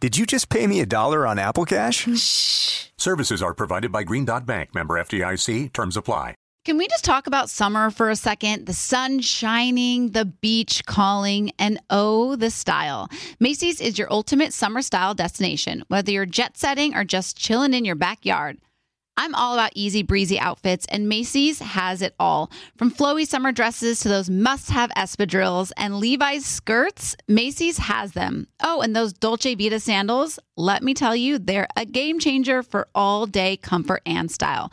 Did you just pay me a dollar on Apple Cash? Shh. Services are provided by Green Dot Bank, member FDIC. Terms apply. Can we just talk about summer for a second? The sun shining, the beach calling, and oh, the style. Macy's is your ultimate summer style destination, whether you're jet setting or just chilling in your backyard. I'm all about easy breezy outfits, and Macy's has it all. From flowy summer dresses to those must have espadrilles and Levi's skirts, Macy's has them. Oh, and those Dolce Vita sandals, let me tell you, they're a game changer for all day comfort and style.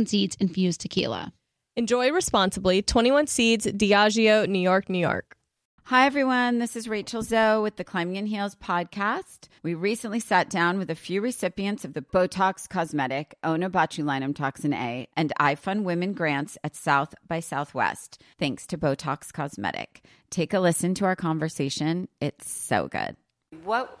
Seeds infused tequila. Enjoy responsibly. 21 Seeds, Diageo, New York, New York. Hi, everyone. This is Rachel Zoe with the Climbing in Heels podcast. We recently sat down with a few recipients of the Botox Cosmetic, Onabotulinum Toxin A, and iFund Women grants at South by Southwest, thanks to Botox Cosmetic. Take a listen to our conversation. It's so good. What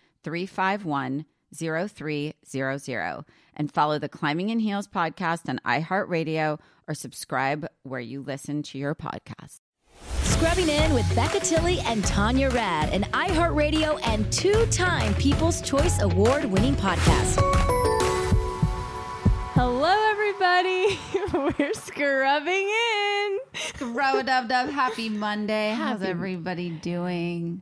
351 0300 and follow the Climbing in Heels podcast on iHeartRadio or subscribe where you listen to your podcast. Scrubbing in with Becca Tilley and Tanya Rad, an iHeartRadio and two time People's Choice Award winning podcast. Hello, everybody. We're scrubbing in. Scrub a dub dub. Happy Monday. How's everybody doing?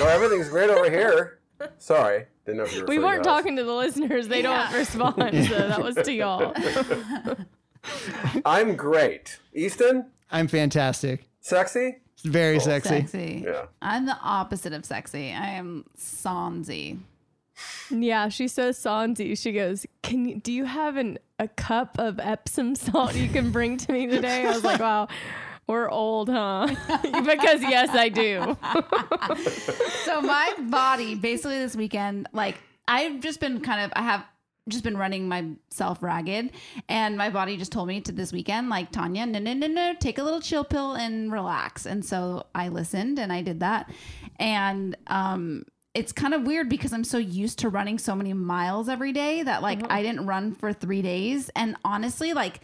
Oh, everything's great over here. Sorry, didn't know if you were. We weren't to talking to the listeners. They don't respond. So that was to y'all. I'm great. Easton, I'm fantastic. sexy. It's very sexy. Sexy. Yeah. I'm the opposite of sexy. I am Sansi. Yeah, she says Sansi. She goes, "Can you? Do you have an a cup of Epsom salt you can bring to me today?" I was like, "Wow, we're old, huh?" because yes, I do. so my body basically this weekend like i've just been kind of i have just been running myself ragged. And my body just told me to this weekend like tanya no no no no take a little chill pill and relax. And so i listened and i did that. And um it's kind of weird because i'm so used to running so many miles every day that like i didn't run for three days. And honestly like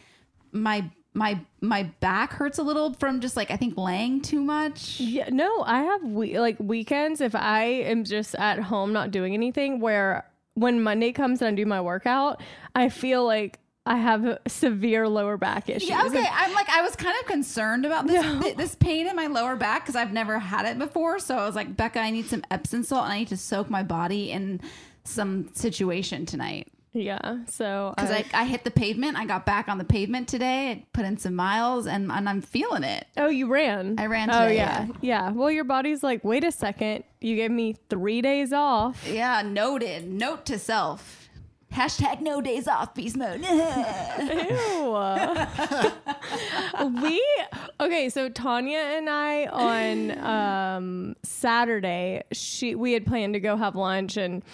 my my my back hurts a little from just like i think laying too much Yeah, no, I have we- like weekends if I am just at home not doing anything where when Monday comes and I do my workout, I feel like I have severe lower back issues. Yeah, okay. I'm like, I was kind of concerned about this th- this pain in my lower back because I've never had it before. So I was like, Becca, I need some Epsom salt and I need to soak my body in some situation tonight. Yeah. So Because I, I, I hit the pavement. I got back on the pavement today. I put in some miles and, and I'm feeling it. oh, you ran. I ran Oh today, yeah. yeah, Well, your body's like, wait a second. You gave me three days off. Yeah, noted. Note to self. Hashtag no days off, beast mode. Ew. we okay. So Tanya and I on um, Saturday, she we had planned to go have lunch, and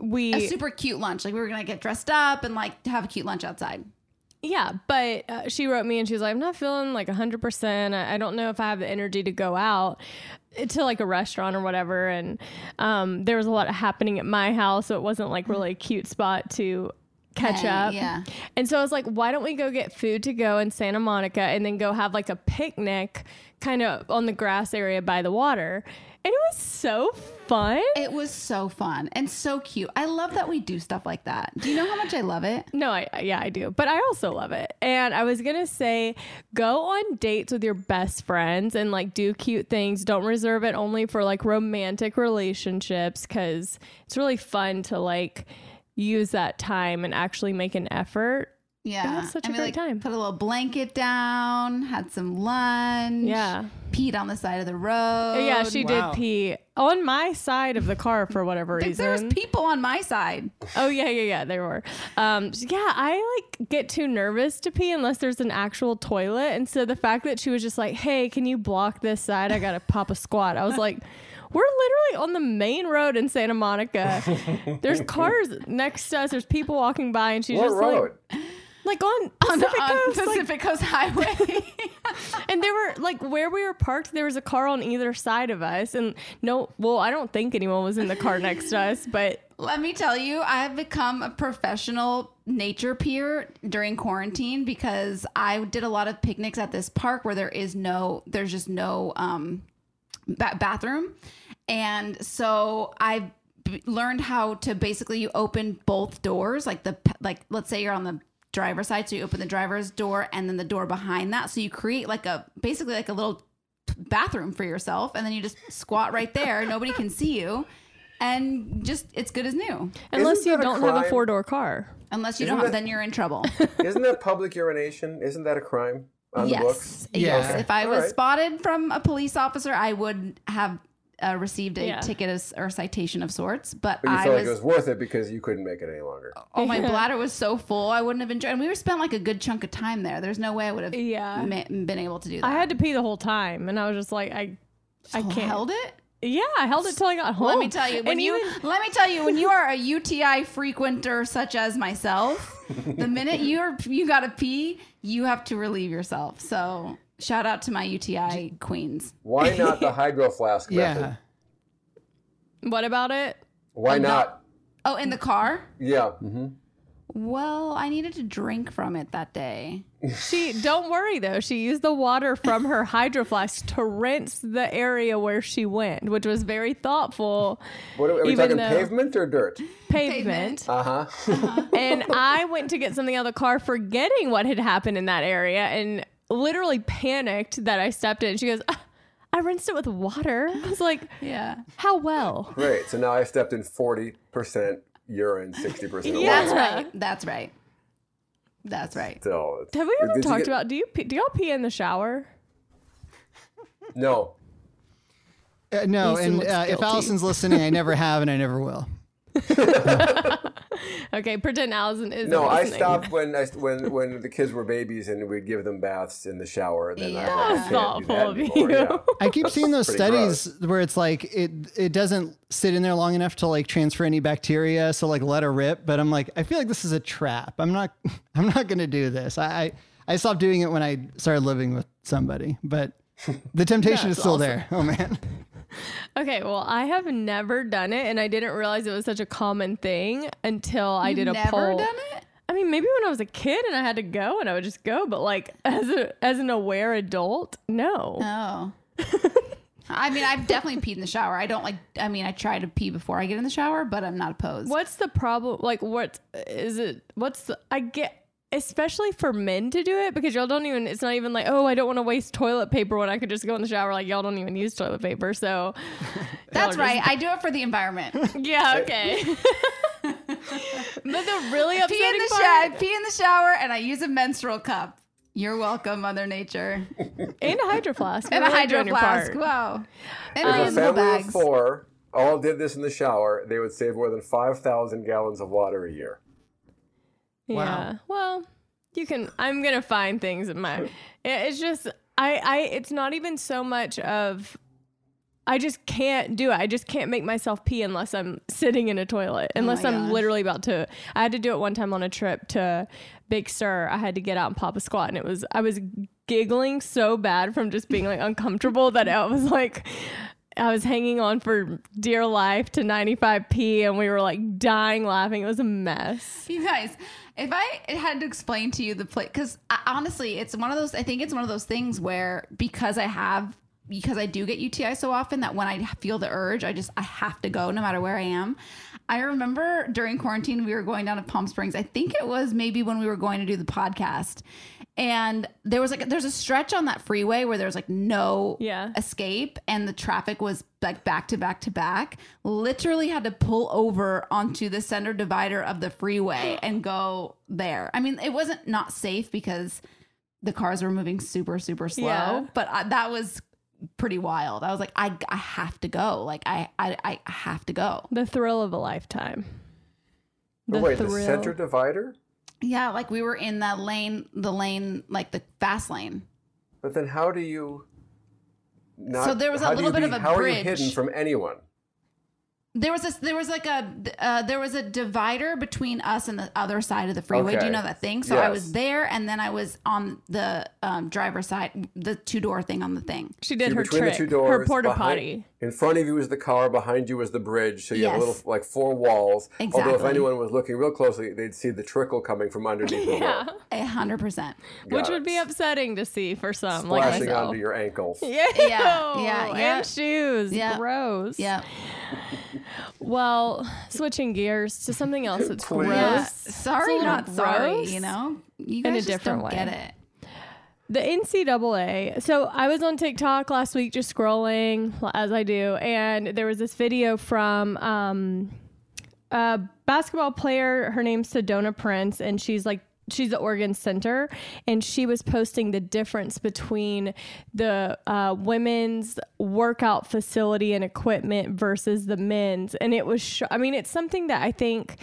we a super cute lunch. Like we were gonna get dressed up and like have a cute lunch outside. Yeah, but uh, she wrote me and she was like, I'm not feeling like 100%. I, I don't know if I have the energy to go out to like a restaurant or whatever. And um, there was a lot of happening at my house, so it wasn't like really a cute spot to catch Hey, up. yeah. And so I was like, why don't we go get food to go in Santa Monica and then go have like a picnic kind of on the grass area by the water? And it was so fun. It was so fun and so cute. I love that we do stuff like that. Do you know how much I love it? No, I yeah, I do. But I also love it. And I was going to say go on dates with your best friends and like do cute things. Don't reserve it only for like romantic relationships cuz it's really fun to like use that time and actually make an effort. Yeah, And that's such a And we, great like, time. Put a little blanket down, had some lunch. Yeah. peed on the side of the road. yeah, she Wow. did pee on my side of the car for whatever reason. There was people on my side. Oh yeah, yeah, yeah. There were. Um, yeah, I like get too nervous to pee unless there's an actual toilet, and so the fact that she was just like, "Hey, can you block this side? I gotta pop a squat." I was like, "We're literally on the main road in Santa Monica. There's cars next to us. There's people walking by, and she's What just road? like." Like on Pacific on Coast, like- Pacific Coast Highway. and there were like where we were parked. There was a car on either side of us, and no, well, I don't think anyone was in the car next to us, but Let me tell you, I have become a professional nature peer during quarantine because I did a lot of picnics at this park where there is no, there's just no um, ba- bathroom. And so I b- learned how to basically you open both doors, like the, like, let's say you're on the driver's side. So you open the driver's door and then the door behind that. So you create like a, basically like a little bathroom for yourself. And then you just squat right there. Nobody can see you. And just, it's good as new. unless you don't have a four door car. Unless you Isn't don't that- then you're in trouble. Isn't that public urination? Isn't that a crime on yes. the books? Yes. Yeah. If I All was right. spotted from a police officer, I would have uh, received a Yeah. ticket as, or citation of sorts. But, But you I felt was, like it was worth it because you couldn't make it any longer. oh, my bladder was so full, I wouldn't have enjoyed. And we were spent like a good chunk of time there. There's no way I would have Yeah. ma- been able to do that. I had to pee the whole time, and I was just like, I, I Oh, can't. held it. Yeah, I held it till I got home. Let me tell you, when And you even- let me tell you, when you are a UTI frequenter such as myself, the minute you're you gotta pee, you have to relieve yourself. So shout out to my UTI queens. Why not the hydro flask Yeah. method? what about it? Why not? Oh, in the car? Yeah. hmm Well, I needed to drink from it that day. She don't worry though. She used the water from her hydro flask to rinse the area where she went, which was very thoughtful. What are, are we Even talking though- pavement or dirt? Pavement. Uh huh. and I went to get something out of the car, forgetting what had happened in that area, and literally panicked that I stepped in. She goes, "Ah, "I rinsed it with water." I was like, Yeah. "How well?" Great. So now I stepped in 40% urine, 60% water. Yeah. That's right. That's right. That's right. Still, Have we ever talked get- about? Do you pee, do y'all pee in the shower? No. Uh, no, Easton and uh, if. Allison's listening, I never have and I never will. Okay, pretend Allison is. No, I stopped when I when when the kids were babies and we'd give them baths in the shower. Then I, Yeah. I can't Thoughtful of you. Yeah. I keep seeing those Pretty studies where it's like it it doesn't sit in there long enough to like transfer any bacteria, so like let her rip. But I'm like, I feel like this is a trap. I'm not I'm not gonna do this. I I, I stopped doing it when I started living with somebody, but the temptation is still awesome. there. Oh man. Okay, well, I have never done it, and I didn't realize it was such a common thing until I did a Never poll. done it? I mean, maybe when I was a kid and I had to go, and I would just go. But like as a as an aware adult, no. Oh. I mean, I've definitely peed in the shower. I don't like. I mean, I try to pee before I get in the shower, but I'm not opposed. What's the problem? Like, what is it? What's the? I get. Especially for men to do it because y'all don't even it's not even like oh i don't want to waste toilet paper when i could just go in the shower like y'all don't even use toilet paper so That's right. just- I do it for the environment. yeah okay but the really upsetting pee in the part shower, pee in the shower, and I use a menstrual cup. You're welcome, Mother Nature. and a hydro flask And a hydro flask. Wow. And If a reusable family bags. of four all did this in the shower, they would save more than 5,000 gallons of water a year. Yeah. Well, you can. I'm gonna find things in my. It's just I. I. It's not even so much of. I just can't do it. I just can't make myself pee unless I'm sitting in a toilet. Oh unless I'm gosh. literally about to. I had to do it one time on a trip to Big Sur. I had to get out and pop a squat, and it was. I was giggling so bad from just being like uncomfortable that I was like. I was hanging on for dear life to 95p and we were like dying laughing. It was a mess. You guys, if I had to explain to you the play, because uh, honestly, it's one of those. I think it's one of those things where because I have, because I do get UTI so often that when I feel the urge, I just I have to go no matter where I am. I remember during quarantine we were going down to Palm Springs. I think it was maybe when we were going to do the podcast, and there was like there's a stretch on that freeway where there's like no Yeah. escape and the traffic was like back to back to back literally had to pull over onto the center divider of the freeway and go there i mean it wasn't not safe because the cars were moving super super slow Yeah. but I, that was pretty wild i was like i, I have to go like I, I i have to go The thrill of a lifetime. Oh, wait, the center divider? Yeah like we were in that lane the lane like the fast lane But then how do you not, So there was a little bit be- of a How are you hidden from anyone? There was this. There was like a. Uh, there was a divider between us and the other side of the freeway. Do you know that thing? So I was there, and then I was on the um, driver's side, the two door thing on the thing. She did you're her between trick. the two doors. her porta potty. In front of you was the car, behind you was the bridge. So you have a little, like four walls. Exactly. Although if anyone was looking real closely, they'd see the trickle coming from underneath the Yeah. A hundred percent. Which Got would be upsetting to see for some, like Splashing myself. onto your ankles. Yeah, Yeah, yeah, yeah. And shoes. Yeah. Gross. Yeah. Well, switching gears to something else that's Please. gross. Yeah. Sorry, a little not sorry. You know, you In guys a just different don't way. get it. The NCAA. So I was on TikTok last week just scrolling as I do, and there was this video from um, a basketball player. Her name's Sedona Prince, and she's like she's the Oregon Center, and she was posting the difference between the uh, women's workout facility and equipment versus the men's, and it was. Sh- I mean, it's something that I think.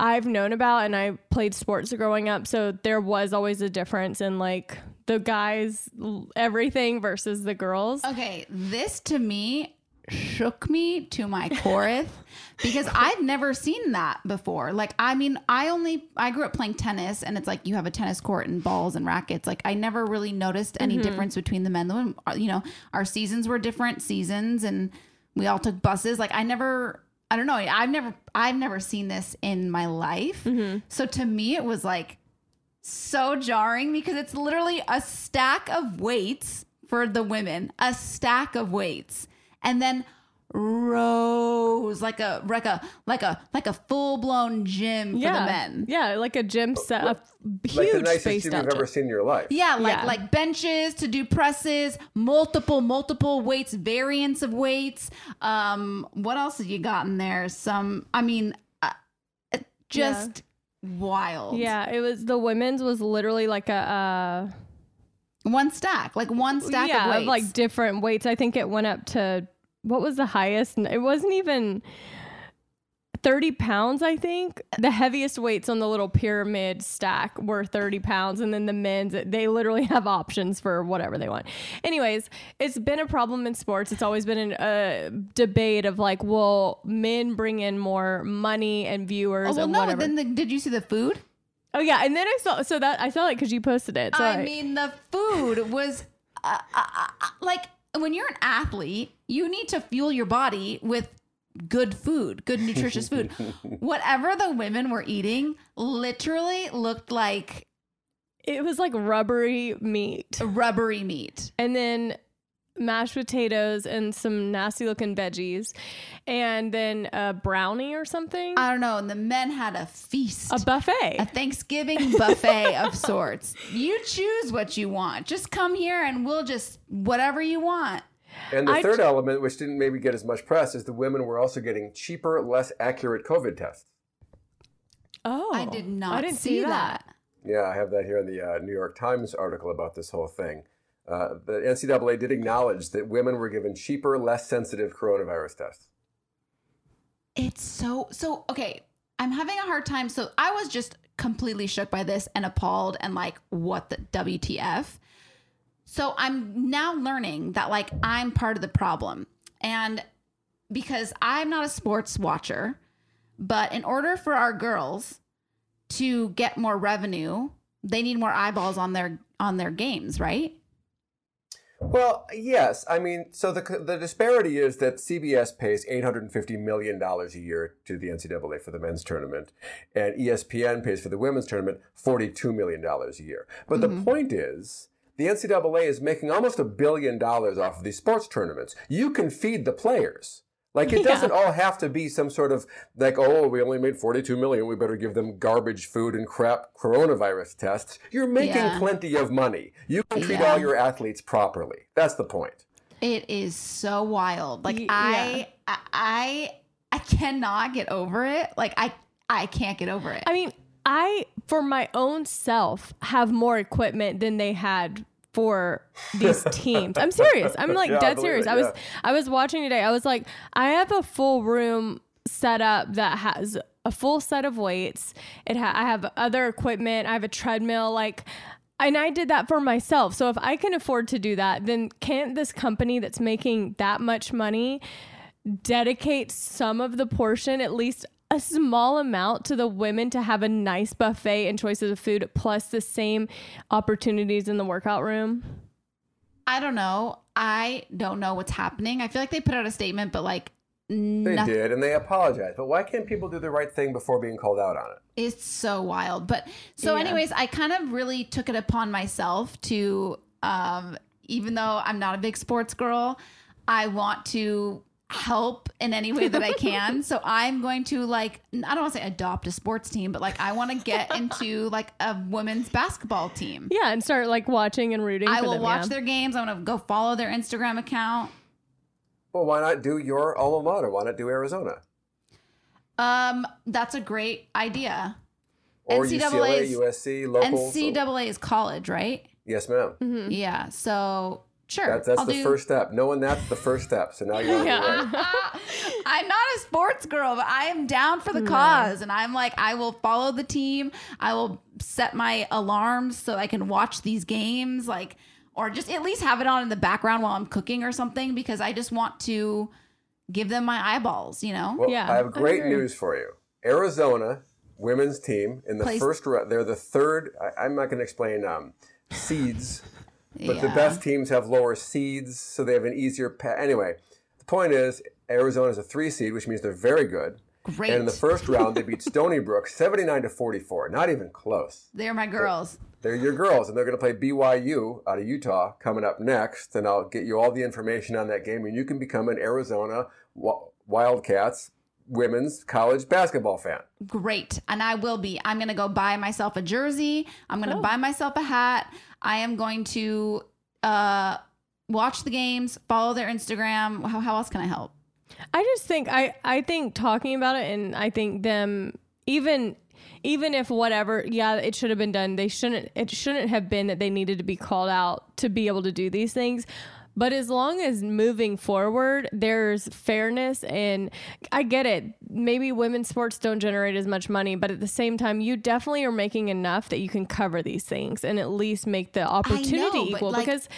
I've known about and I played sports growing up, so there was always a difference in like the guys everything versus the girls. Okay, this to me shook me to my core because I've never seen that before. Like, I mean, I only I grew up playing tennis, and it's like you have a tennis court and balls and rackets. Like, I never really noticed any difference between the men and the women. Uh, You know, our seasons were different seasons, and we all took buses. Like, I never. I don't know. I've never I've never seen this in my life. So to me it was like so jarring because it's literally a stack of weights for the women, a stack of weights, and then rows like a like a like a like a full blown gym for yeah, the men. yeah, like a gym set, a Like the huge nicest spaced gym you've ever seen in your life. Yeah, like Yeah. like benches to do presses, multiple multiple weights, variants of weights. Um, what else have you got in there? Some, I mean, uh, it- just wild. Yeah, it was the women's was literally like a uh, one stack, like one stack yeah, of weights. like different weights. I think it went up to what was the highest? It wasn't even 30 pounds, I think. The heaviest weights on the little pyramid stack were 30 pounds. And then the men's, they literally have options for whatever they want. Anyways, it's been a problem in sports. It's always been a debate of like, well, men bring in more money and viewers Oh, well, and no. whatever. Then the, did you see the food? oh, yeah. And then I saw, so that I saw it because you posted it. So I mean, the food was uh, uh, uh, like when you're an athlete, you need to fuel your body with good food, good nutritious food. Whatever the women were eating literally looked like it was like rubbery meat. rubbery meat. And then mashed potatoes and some nasty looking veggies, and then a brownie or something. I don't know. And the men had a feast, a buffet, a Thanksgiving buffet of sorts. You choose what you want. Just come here and we'll just whatever you want. And the I third j- element, which didn't maybe get as much press, is the women were also getting cheaper, less accurate COVID tests. oh, I did not I didn't see that. Yeah, I have that here in the uh, New York Times article about this whole thing. Uh, the NCAA did acknowledge that women were given cheaper, less sensitive coronavirus tests. It's so so okay. I'm having a hard time. So I was just completely shook by this and appalled and like, what the WTF? So I'm now learning that like I'm part of the problem. And because I'm not a sports watcher, but in order for our girls to get more revenue, they need more eyeballs on their on their games, right? Well, yes. I mean, so the the disparity is that CBS pays eight hundred and fifty million dollars a year to the NCAA for the men's tournament, and ESPN pays for the women's tournament forty two million dollars a year. But the mm-hmm. point is. The NCAA is making almost a billion dollars off of these sports tournaments. You can feed the players. Like it doesn't all have to be some sort of like, oh, we only made 42 million. We better give them garbage food and crap coronavirus tests. You're making Yeah. plenty of money. You can treat Yeah. all your athletes properly. That's the point. It is so wild. Like I I I cannot get over it. Like I I can't get over it. I mean, I for my own self have more equipment than they had for these teams. I'm serious. I'm like Yeah, dead believe serious. it, I was. I was watching today. I was like, I have a full room set up that has a full set of weights. It ha- I have other equipment. I have a treadmill. Like. And I did that for myself. So if I can afford to do that, then can't this company that's making that much money dedicate some of the portion, at least a small amount, to the women to have a nice buffet and choices of food, plus the same opportunities in the workout room? I don't know. I don't know what's happening. I feel like they put out a statement, but like They nothing. did, and they apologized. But why can't people do the right thing before being called out on it? It's so wild. But so, Yeah. anyways, I kind of really took it upon myself to, um, even though I'm not a big sports girl, I want to help in any way that I can. so I'm going to like, I don't want to say adopt a sports team, but like I want to get into like a women's basketball team. Yeah, and start like watching and rooting. I for will them, watch yeah. their games. I'm going to go follow their Instagram account. Well, why not do your alma mater? Why not do Arizona Um, that's a great idea. or NCAA UCLA, is- USC, local? so- NCAA is college, right? yes, ma'am. Mm-hmm. Yeah. So sure. That's, that's I'll the do- first step. Knowing that's the first step. So now you're on your. I'm not a sports girl, but I am down for the cause. And I'm like, I will follow the team. I will set my alarms so I can watch these games, like, or just at least have it on in the background while I'm cooking or something, because I just want to give them my eyeballs, you know? Well, Yeah, I have great agree. news for you. Arizona women's team in the Plays- first round. They're the third. I, I'm not going to explain um, seeds, but the best teams have lower seeds, so they have an easier. path. anyway, the point is, Arizona is a three seed, which means they're very good. Great. And in the first round, they beat Stony Brook 79 to 44. Not even close. They're my girls. They're your girls, and they're going to play BYU out of Utah coming up next. And I'll get you all the information on that game, and you can become an Arizona Wildcats women's college basketball fan. Great. And I will be. I'm going to go buy myself a jersey. I'm going to oh. buy myself a hat. I am going to uh, watch the games, follow their Instagram. How, how else can I help? I just think I I think talking about it and I think them even even if whatever yeah it should have been done they shouldn't it shouldn't have been that they needed to be called out to be able to do these things but as long as moving forward there's fairness and I get it maybe women's sports don't generate as much money but at the same time you definitely are making enough that you can cover these things and at least make the opportunity but equal like- because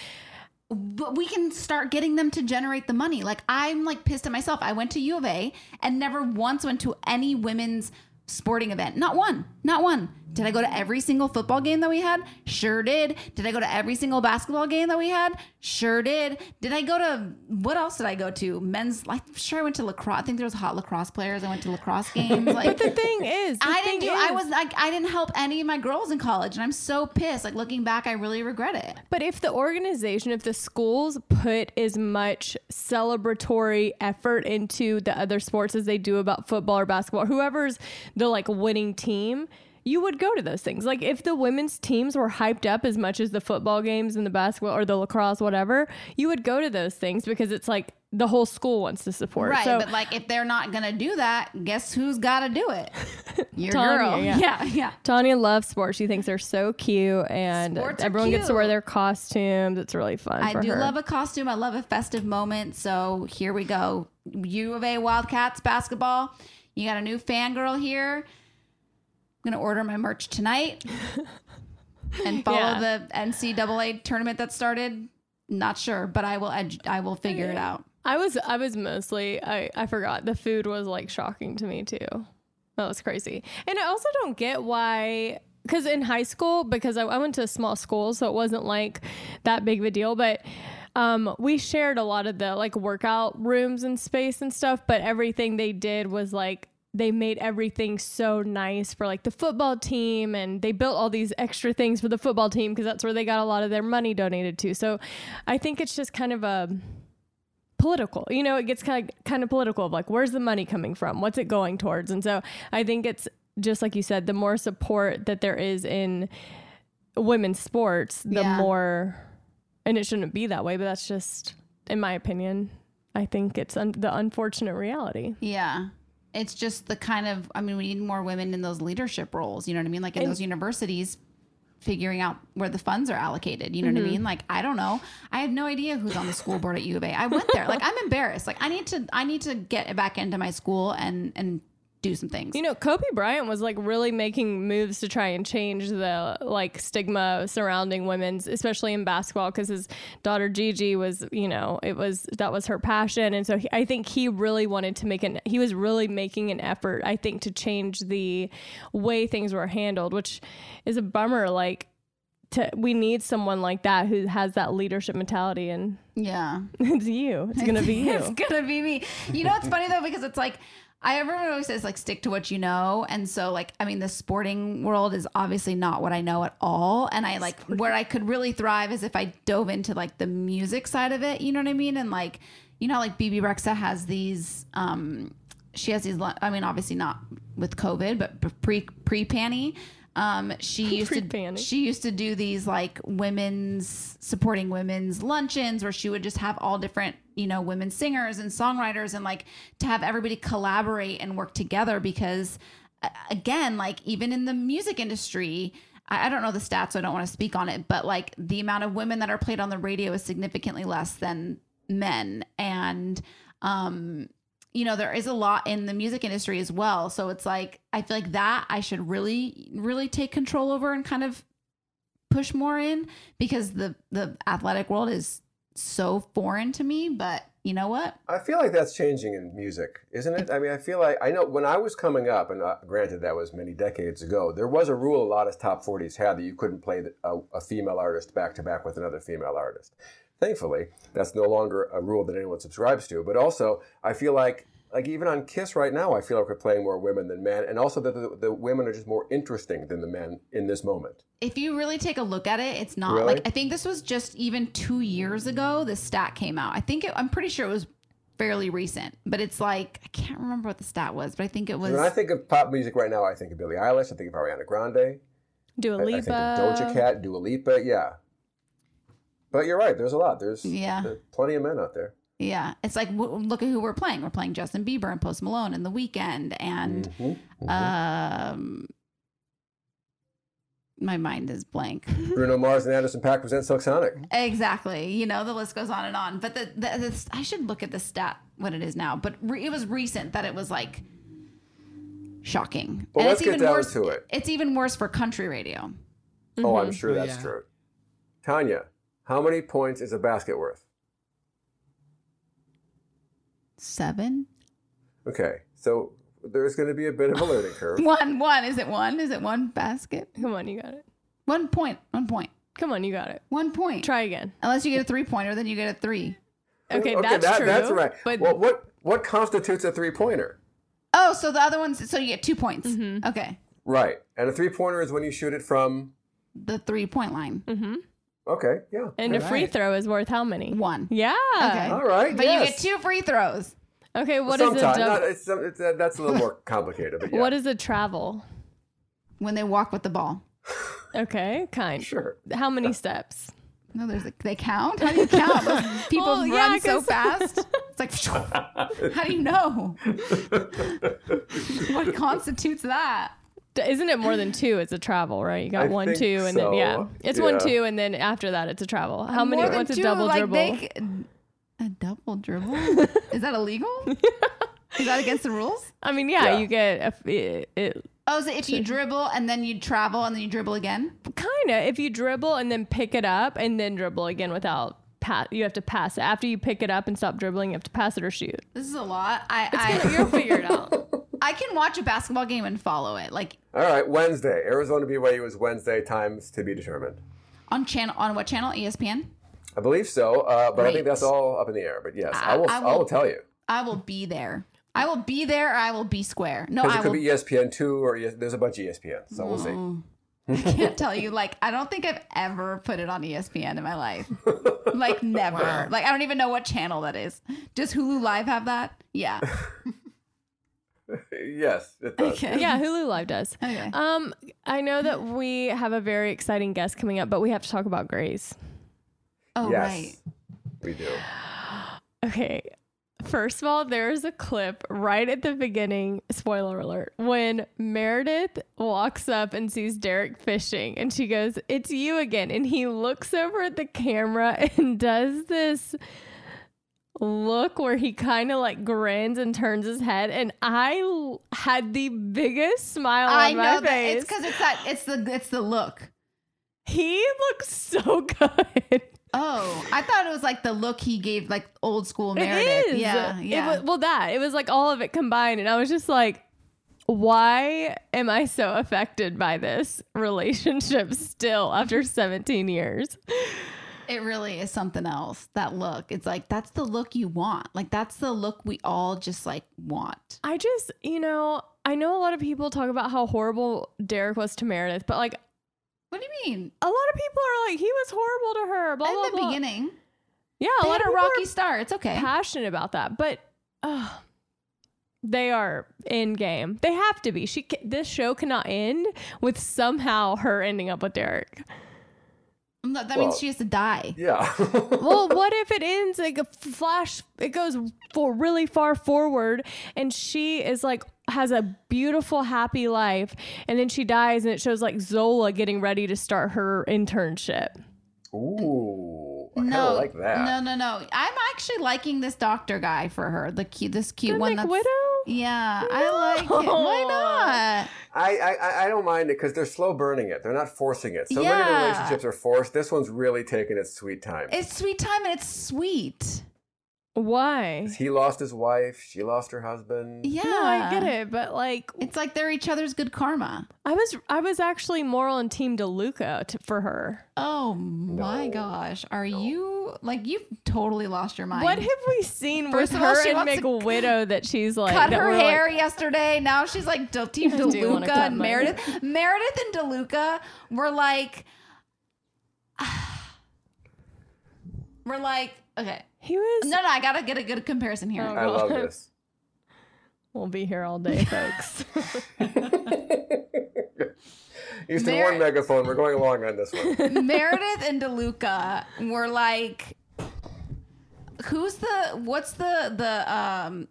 But we can start getting them to generate the money. Like I'm like pissed at myself. I went to U of A and never once went to any women's sporting event. Not one. Not one. Did I go to every single football game that we had? Sure did. Did I go to every single basketball game that we had? Sure did. Did I go to what else did I go to? Men's I'm sure I went to lacrosse. I think there was hot lacrosse players. I went to lacrosse games. Like But the thing is, the I thing didn't do I is- was like I didn't help any of my girls in college and I'm so pissed. Like looking back, I really regret it. But if the organization, if the schools put as much celebratory effort into the other sports as they do about football or basketball, whoever's the like winning team, you would go to those things. Like if the women's teams were hyped up as much as the football games and the basketball or the lacrosse, whatever, you would go to those things because it's like the whole school wants to support. Right, So but like if they're not gonna do that, guess who's got to do it? Your Tanya, girl. yeah. yeah, yeah. Tanya loves sports. She thinks they're so cute and Sports everyone gets to wear their costumes. It's really fun. I do her. love a costume. I love a festive moment. So here we go. U of A Wildcats basketball. You got a new fangirl here. I'm gonna order my merch tonight and follow Yeah. the NCAA tournament that started. Not sure, but I will. Edu- I will figure it out. I was I was mostly I I forgot the food was like shocking to me too. That was crazy, and I also don't get why. Because in high school, because I, I went to a small school, so it wasn't like that big of a deal. But um, we shared a lot of the like workout rooms and space and stuff. But everything they did was like they made everything so nice for like the football team and they built all these extra things for the football team because that's where they got a lot of their money donated to. So I think it's just kind of a political. You know, it gets kind of kind of political of like where's the money coming from? What's it going towards? And so I think it's just like you said, the more support that there is in women's sports, the Yeah. more and it shouldn't be that way, but that's just in my opinion. I think it's un- the unfortunate reality. Yeah. It's just the kind of, I mean, we need more women in those leadership roles. You know what I mean? Like in And- those universities, figuring out where the funds are allocated. You know what I Mhm. mean? Like, I don't know. I have no idea who's on the school board at U of A. I went there. Like, I'm embarrassed. Like, I need to, I need to get back into my school and, and do some things. You know, Kobe Bryant was like really making moves to try and change the like stigma surrounding women's, especially in basketball, because his daughter Gigi was, you know, it was that was her passion, and so he, I think he really wanted to make an. He was really making an effort, I think, to change the way things were handled, which is a bummer. Like, to we need someone like that who has that leadership mentality, and yeah, it's you. It's gonna be you. it's gonna be me. You know, it's funny though because it's like I everyone always says like stick to what you know, and so like I mean the sporting world is obviously not what I know at all, and I like where I could really thrive is if I dove into like the music side of it. You know what I mean? And like you know, like Bebe Rexha has these. um She has these. I mean, obviously not with COVID, but pre pre panty. Um, she used to Pre-panty. she used to do these like women's supporting women's luncheons where she would just have all different you know women singers and songwriters and like to have everybody collaborate and work together because again like even in the music industry I I don't know the stats, so I don't want to speak on it, but like the amount of women that are played on the radio is significantly less than men. And, um, you know, there is a lot in the music industry as well. So it's like, I feel like that I should really, really take control over and kind of push more in because the, the athletic world is so foreign to me. But you know what? I feel like that's changing in music, isn't it? I mean, I feel like I know when I was coming up, and uh, granted that was many decades ago, there was a rule a lot of top 40s had that you couldn't play the, a, a female artist back to back with another female artist. Thankfully, that's no longer a rule that anyone subscribes to. But also, I feel like like even on Kiss right now, I feel like we're playing more women than men, and also that the, the women are just more interesting than the men in this moment. if you really take a look at it, it's not Really? like I think this was just even two years ago. The stat came out. I think it, I'm pretty sure it was fairly recent, but it's like I can't remember what the stat was, but I think it was. when I think of pop music right now, I think of Billie Eilish, I think of Ariana Grande, Dua I, I think of Doja Cat, Dua Lipa, yeah. But you're right. There's a lot. There's Yeah. there's plenty of men out there. yeah, it's like w- look at who we're playing. We're playing Justin Bieber and Post Malone and The Weeknd, and Mm-hmm. um, my mind is blank. Bruno Mars and Anderson Paak present Silk Sonic. Exactly. You know, the list goes on and on. But the, the, the I should look at the stat what it is now. But re, it was recent that it was like shocking. Well, and let's it's get even down worse. to it. It's even worse for country radio. Oh, I'm sure Oh, that's yeah. true. Tanya, how many points is a basket worth? Seven. Okay, so there's going to be a bit of a learning curve. One, one. Is it one? Is it one basket? Come on, you got it. One point. One point. Come on, you got it. One point. Try again. Unless you get a three pointer, then you get a three. Okay, that's that- true. That's right. But well, what what constitutes a three pointer? Oh, so the other ones. So you get two points. Mm-hmm. Okay. Right, and a three pointer is when you shoot it from. The three point line. Mm-hmm. Okay, yeah. and a free throw is worth how many? One. Yeah. Okay. All right. But yes. you get two free throws. Okay, what is a Sometimes double? not, it's, it's, uh, that's a little more complicated, but yeah. What is a travel? When they walk with the ball. Okay, kind. Sure. How many steps? No, there's a, they count. How do you count? Those people Well, yeah, run so 'cause- fast. It's like, how do you know? what constitutes that? D- Isn't it more than two? It's a travel, right? You got I one, think two, and then yeah, so. it's one, two, and then after that, it's a travel. How many? More than What's a double like, dribble? they c- a double dribble? Is that illegal? Is that against the rules? I mean, yeah, Yeah. you get a, it, it Oh, so if you dribble and then you travel and then you dribble again? kind of if you dribble and then pick it up and then dribble again without pat. You have to pass it after you pick it up and stop dribbling. You have to pass it or shoot. This is a lot. I It's gonna, you'll figure it out. I, can watch a basketball game and follow it, like All right, Wednesday. Arizona BYU is Wednesday. Times to be determined. on channel on what channel? ESPN. I believe so, uh, but I think that's all up in the air. But yes, I, I- will. I I will- will, tell you I will be there. I will be there. Or I will be square. No, because I it could will. be ESPN two or ES- there's a bunch of ESPN. So we'll see. Mm. I can't tell you. Like, I don't think I've ever put it on ESPN in my life. Like, never. Like, I don't even know what channel that is. Does Hulu Live have that? Yeah. yes, it does. Okay. Yeah, Hulu Live does. Okay. Um, I know that we have a very exciting guest coming up, but we have to talk about Grey's. Oh, yes, right. we do. Okay. First of all, there's a clip right at the beginning, spoiler alert, when Meredith walks up and sees Derek fishing and she goes, It's you again. And he looks over at the camera and does this look where he kind of like grins and turns his head. And I l- had the biggest smile I on know my that face. it's because it's that it's the it's the look. he looks so good. Oh, I thought it was like the look he gave, like old school Meredith. is. Yeah, It yeah. was, well, that it was like all of it combined, and I was just like, why am I so affected by this relationship still after 17 years? It really is something else. That look. It's like that's the look you want. Like that's the look we all just like want. I just, you know, I know a lot of people talk about how horrible Derek was to Meredith, but like What do you mean? a lot of people are like, he was horrible to her. Blah In blah the blah. beginning, yeah, a they lot had of a people rocky are start. It's okay. passionate about that, but. Uh, they are in game. They have to be. She. ca- This show cannot end with somehow her ending up with Derek. That that Well, means she has to die. Yeah. well, what if it ends like a flash? It goes for really far forward, and she is like has a beautiful, happy life, and then she dies, and it shows like Zola getting ready to start her internship. Ooh, I No, like that. no, no, no. I'm actually liking this doctor guy for her. The cute, this cute The one. Nick that's, Widow? Yeah, I like it. Why not? I, I I- I don't mind it because they're slow burning it. They're not forcing it. So many Yeah. relationships are forced. This one's really taking its sweet time. It's sweet time and it's sweet. Why? he lost his wife. She lost her husband. Yeah, No, I get it, but like It's like they're each other's good karma. I was, I was actually more on Team DeLuca to, for her. Oh my No. gosh, are you like you've totally lost your mind? What have we seen First with of all, her she and wants to McWidow that she's like cut her we're like- hair yesterday. Now she's like De- Team I DeLuca and my- Meredith. Meredith and DeLuca were like, we're like, okay. He was. No, no, I gotta get a good comparison here. Oh, I love this. We'll be here all day, folks. Houston, Mer- one megaphone. We're going along on this one. Meredith and DeLuca were like, who's the what's the the um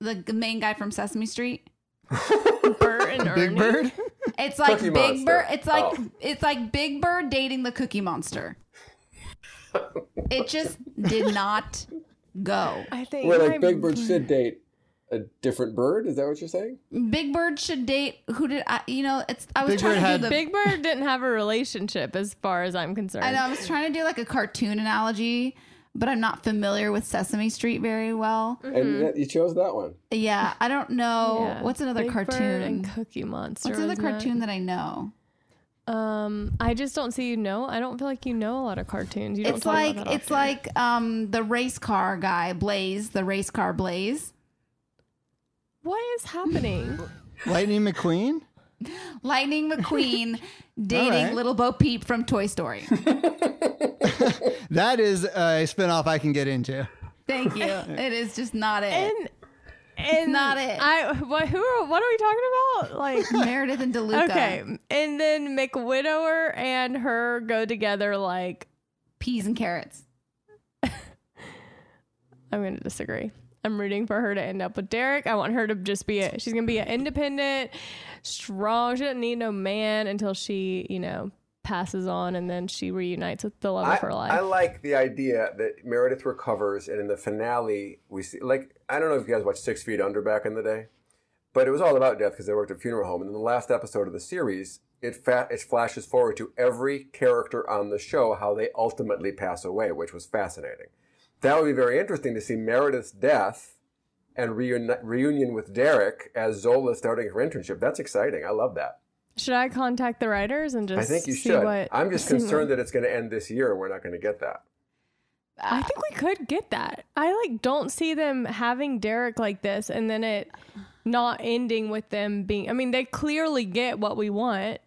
the main guy from Sesame Street? Bert and Ernie. Big Bird? It's like Cookie Big Monster. Bird. It's like Oh. it's like Big Bird dating the Cookie Monster. it just did not go. I think. Where my- like Big Bird should date a different bird. Is that what you're saying? Big Bird should date who did I? You know, it's I was Big trying Bird to had- do the. Big Bird didn't have a relationship, as far as I'm concerned. I know I was trying to do like a cartoon analogy but I'm not familiar with Sesame Street very well. And mm-hmm. you chose that one. Yeah, I don't know Yeah. what's another Big Bird cartoon. and Cookie Monster. What's another wasn't it? cartoon that I know? Um, I just don't see you know. I don't feel like you know a lot of cartoons. You don't It's like it's often. like um the race car guy Blaze, the race car Blaze. what is happening? Lightning McQueen. Lightning McQueen dating right. Little Bo Peep from Toy Story. That is a spinoff I can get into. Thank you. It is just not it. and and not it. I what who are what are we talking about? Like Meredith and DeLuca. okay, and then McWidower and her go together. Like Peas and carrots. I'm going to disagree. I'm rooting for her to end up with Derek. I want her to just be a, she's going to be an independent, strong. She doesn't need no man until she, you know, passes on and then she reunites with the love I, of her life. I like the idea that Meredith recovers, and in the finale, we see like I don't know if you guys watched Six Feet Under back in the day, but it was all about death because they worked at a funeral home. And in the last episode of the series, it fa- it flashes forward to every character on the show how they ultimately pass away, which was fascinating. That would be very interesting to see Meredith's death and reuni- reunion with Derek as Zola starting her internship. That's exciting. I love that. Should I contact the writers and just I think you should. what I'm just see what- concerned that it's going to end this year and we're not going to get that. I think we could get that. I like don't see them having Derek like this and then it not ending with them being I mean, they clearly get what we want.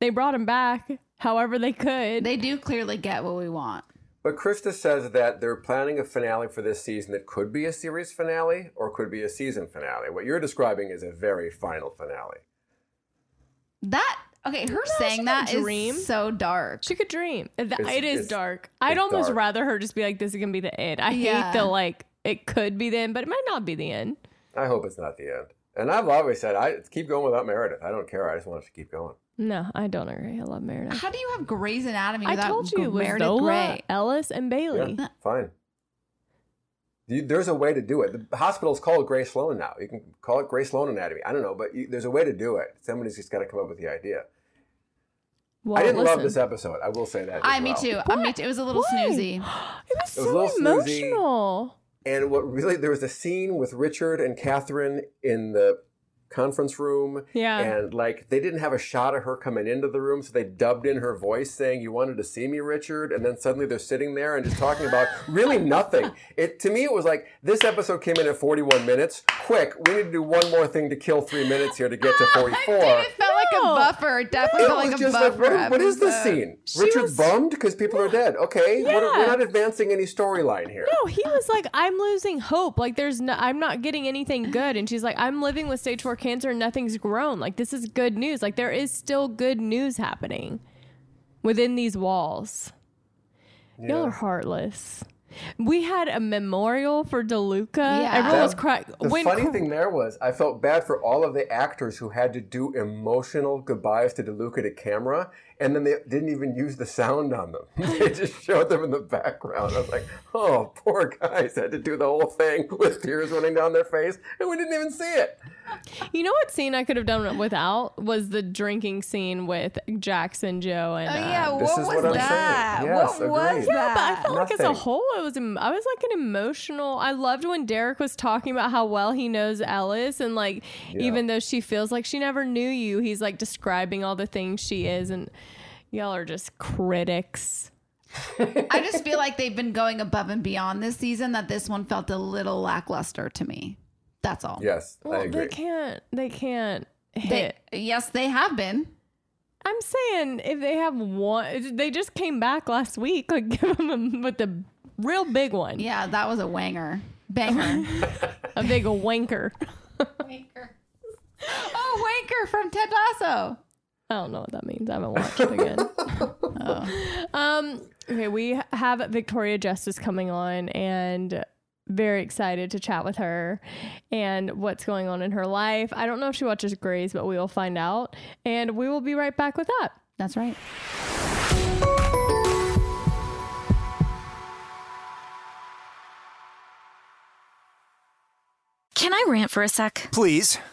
They brought him back however they could. They do clearly get what we want. But Krista says that they're planning a finale for this season that could be a series finale or could be a season finale. What you're describing is a very final finale. That okay, her she saying could that is dream. so dark. She could dream. Th- It's- it is it's- dark. I'd almost dark. rather her just be like, "This is gonna be the end." I Yeah. hate the like. It could be the end, but it might not be the end. I hope it's not the end. And I've always said, I keep going without Meredith. I don't care. I just want us to keep going. No, I don't agree. I love Meredith. How do you have Grey's Anatomy I without told you Meredith Zola, Grey? Ellis, and Bailey. Yeah, fine. You, there's a way to do it. The hospital's called Grey Sloan now. You can call it Grey Sloan Anatomy. I don't know, but you, there's a way to do it. Somebody's just got to come up with the idea. Well, I didn't love this episode. I will say that. as I me well. too. I me too. It was a little Why? snoozy. It was It was so a little snoozy. emotional. And what really there was a scene with Richard and Catherine in the conference room. Yeah. And like they didn't have a shot of her coming into the room, so they dubbed in her voice saying, You wanted to see me, Richard? And then suddenly they're sitting there and just talking about really nothing. It to me it was like this episode came in at 41 minutes. Quick, we need to do one more thing to kill three minutes here to get to 44. It like a buffer. It definitely It felt like a just buffer. like, what, what is this episode. scene? She Richard's was- bummed because people are dead. Okay, we're, we're Yeah. not advancing any storyline here. No, he was like, I'm losing hope. Like, there's no, I'm not getting anything good. And she's like, I'm living with stage four cancer and nothing's grown. Like, this is good news. Like, there is still good news happening within these walls. Y'all are heartless. We had a memorial for DeLuca. Yeah. Everyone was crying. The When funny cr- thing there was, I felt bad for all of the actors who had to do emotional goodbyes to DeLuca to camera, and then they didn't even use the sound on them. they just showed them in the background. I was like, oh, poor guys had to do the whole thing with tears running down their face, and we didn't even see it. You know what scene I could have done without was the drinking scene with Jackson, Joe, and Oh uh, yeah, This what is was what I'm saying. that? Yes, what was agreed. Yeah, but I that? felt like as a whole, it was. I was like an emotional. I loved when Derek was talking about how well he knows Ellis, and like Yeah. even though she feels like she never knew you, he's like describing all the things she is, and y'all are just critics. I just feel like they've been going above and beyond this season. That this one felt a little lackluster to me. That's all. Yes, I Well, agree. they can't. They can't They, hit. yes, they have been. I'm saying if they have one, they just came back last week. Like give them a, with the real big one, Yeah, that was a wanger. Banger. a big wanker. wanker. Oh, wanker from Ted Lasso. I don't know what that means. I haven't watched it again. Um. Okay, we have Victoria Justice coming on, and very excited to chat with her and what's going on in her life. I don't know if she watches Grey's, but we will find out, and we will be right back with that. That's right. Can I rant for a sec? Please.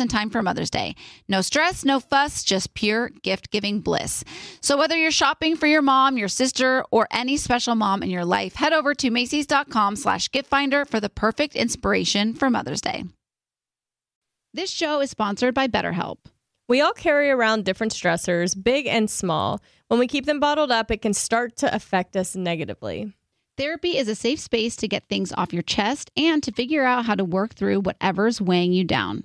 in time for Mother's Day. No stress, no fuss, just pure gift giving bliss. So whether you're shopping for your mom, your sister, or any special mom in your life, head over to Macy's.com slash gift finder for the perfect inspiration for Mother's Day. This show is sponsored by BetterHelp. We all carry around different stressors, big and small. When we keep them bottled up, it can start to affect us negatively. Therapy is a safe space to get things off your chest and to figure out how to work through whatever's weighing you down.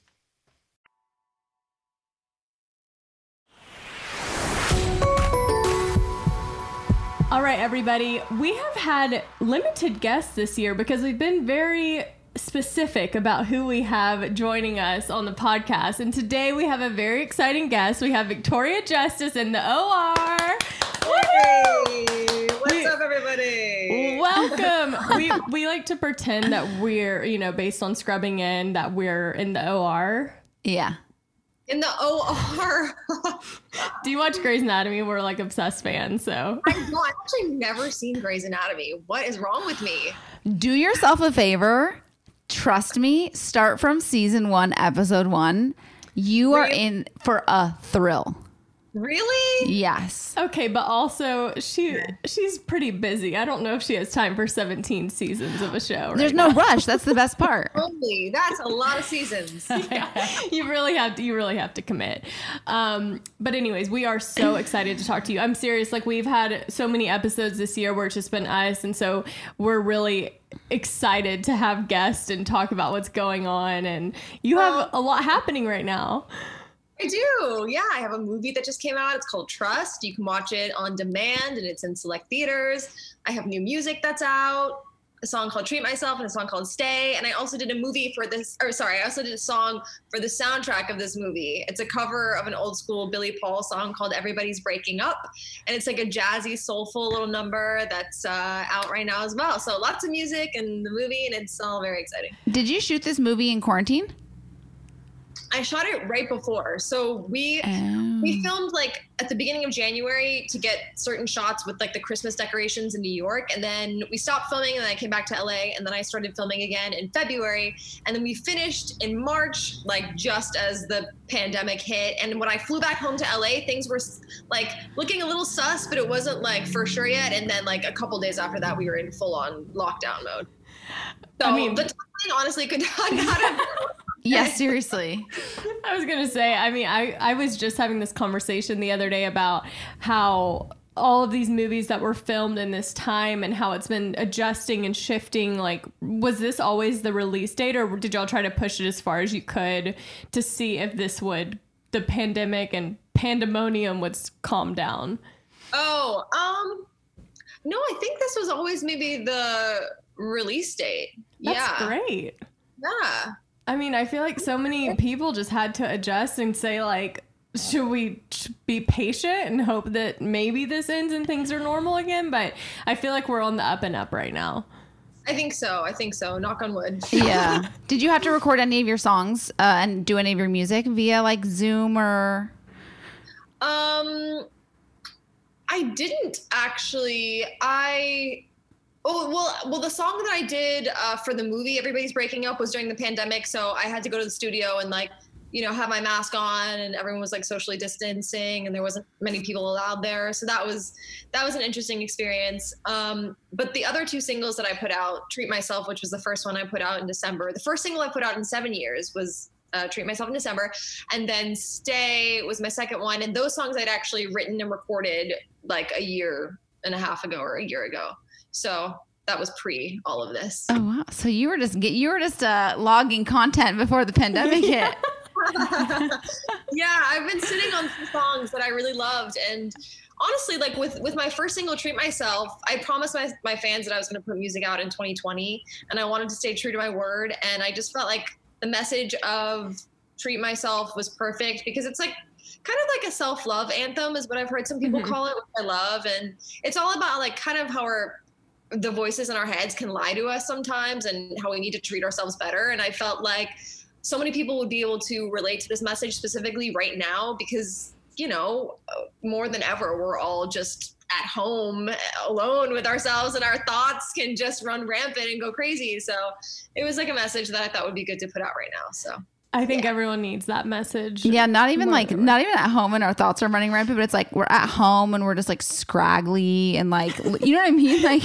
All right, everybody. We have had limited guests this year because we've been very specific about who we have joining us on the podcast. And today we have a very exciting guest. We have Victoria Justice in the OR. Hey, what's We- up, everybody? Welcome. we we like to pretend that we're, you know, based on scrubbing in that we're in the OR. Yeah. In the OR. Do you watch Grey's Anatomy? We're like obsessed fans, so I know. I've actually never seen Grey's Anatomy. What is wrong with me? Do yourself a favor. Trust me. Start from season one, episode one. You are in for a thrill. Really? Yes. Okay, but also she she's pretty busy. I don't know if she has time for 17 seasons of a show. right There's no rush. That's the best part. Holy, that's a lot of seasons. you really have to you really have to commit um, but anyways we are so excited to talk to you i'm serious like we've had so many episodes this year where it's just been us and so we're really excited to have guests and talk about what's going on and you have a lot happening right now I do. Yeah, I have a movie that just came out. It's called Trust. You can watch it on demand and it's in select theaters. I have new music that's out. A song called Treat Myself and a song called Stay. And I also did a movie for this, or sorry, I also did a song for the soundtrack of this movie. It's a cover of an old school Billy Paul song called Everybody's Breaking Up. And it's like a jazzy, soulful little number that's uh, out right now as well. So lots of music and the movie, and it's all very exciting. Did you shoot this movie in quarantine? I shot it right before. So we we oh. filmed like at the beginning of January to get certain shots with like the Christmas decorations in New York, and then we stopped filming, and then I came back to LA, and then I started filming again in February, and then we finished in March, like just as the pandemic hit. And when I flew back home to LA, things were like looking a little sus, but it wasn't like for sure yet. And then like a couple days after that, we were in full on lockdown mode. So I mean- the timing honestly could not, not have Yes, seriously. I was gonna say, I mean, I, I was just having this conversation the other day about how all of these movies that were filmed in this time and how it's been adjusting and shifting. Like, was this always the release date, or did y'all try to push it as far as you could to see if this would the pandemic and pandemonium would calm down? Oh, um, no, I think this was always maybe the release date. That's yeah. great. Yeah. I mean, I feel like so many people just had to adjust and say like, should we be patient and hope that maybe this ends and things are normal again? But I feel like we're on the up and up right now. I think so. I think so. Knock on wood. Yeah. Did you have to record any of your songs uh, and do any of your music via like Zoom or? Um, I didn't actually. I. Oh well, well the song that I did uh, for the movie "Everybody's Breaking Up" was during the pandemic, so I had to go to the studio and like, you know, have my mask on, and everyone was like socially distancing, and there wasn't many people allowed there, so that was that was an interesting experience. Um, but the other two singles that I put out, "Treat Myself," which was the first one I put out in December, the first single I put out in seven years was uh, Treat Myself in December. And then Stay was my second one. And those songs I'd actually written and recorded like a year and a half ago or a year ago. So that was pre all of this. Oh wow! So you were just get you were just uh, logging content before the pandemic hit. yeah, I've been sitting on some songs that I really loved. And honestly, like with with my first single, Treat Myself, I promised my, my fans that I was going to put music out in 2020. And I wanted to stay true to my word. And I just felt like the message of Treat Myself was perfect because it's like kind of like a self-love anthem is what I've heard some people Mhm. call it, which I love. And it's all about like kind of how our the voices in our heads can lie to us sometimes and how we need to treat ourselves better. And I felt like so many people would be able to relate to this message specifically right now because, you know, more than ever, we're all just at home alone with ourselves and our thoughts can just run rampant and go crazy. So it was like a message that I thought would be good to put out right now. So I think everyone needs that message. Yeah, not even like not even at home and our thoughts are running rampant, but it's like we're at home and we're just like scraggly and like you know what I mean? Like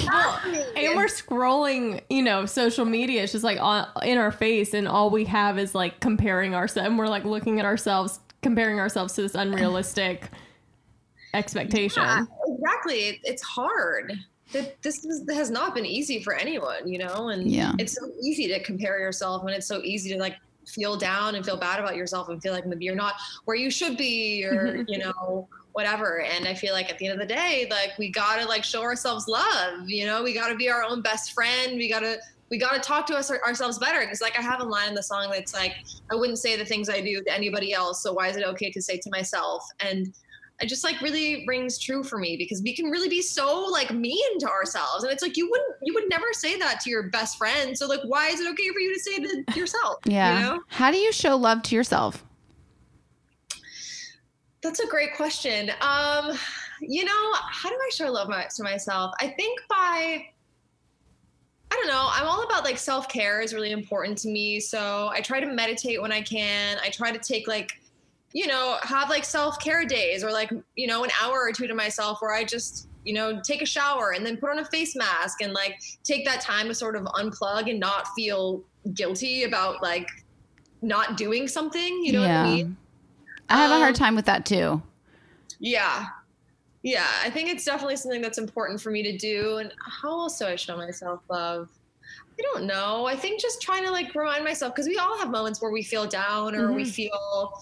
and we're scrolling, you know, social media. It's just like on, in our face, and all we have is like comparing ourselves. And we're like looking at ourselves, comparing ourselves to this unrealistic expectation. Yeah, exactly. It, it's hard. That this is, has not been easy for anyone, you know, and Yeah. it's so easy to compare yourself, and it's so easy to like feel down and feel bad about yourself and feel like maybe you're not where you should be, or you know, whatever. And I feel like at the end of the day, like we gotta like show ourselves love, you know, we gotta be our own best friend. We gotta we got to talk to us ourselves better because like i have a line in the song that's like i wouldn't say the things i do to anybody else so why is it okay to say to myself and it just like really rings true for me because we can really be so like mean to ourselves and it's like you wouldn't you would never say that to your best friend so like why is it okay for you to say it to yourself Yeah. you know How do you show love to yourself? That's a great question. Um, you know, how do I show love my, to myself? I think by I don't know. I'm all about like self care is really important to me. So I try to meditate when I can. I try to take like, you know, have like self care days or like, you know, an hour or two to myself where I just, you know, take a shower and then put on a face mask and like take that time to sort of unplug and not feel guilty about like not doing something. You know what I mean? I have a hard Um, time with that too. Yeah. Yeah. I think it's definitely something that's important for me to do. And how else do I show myself love? I don't know. I think just trying to like remind myself because we all have moments where we feel down or we Mhm. feel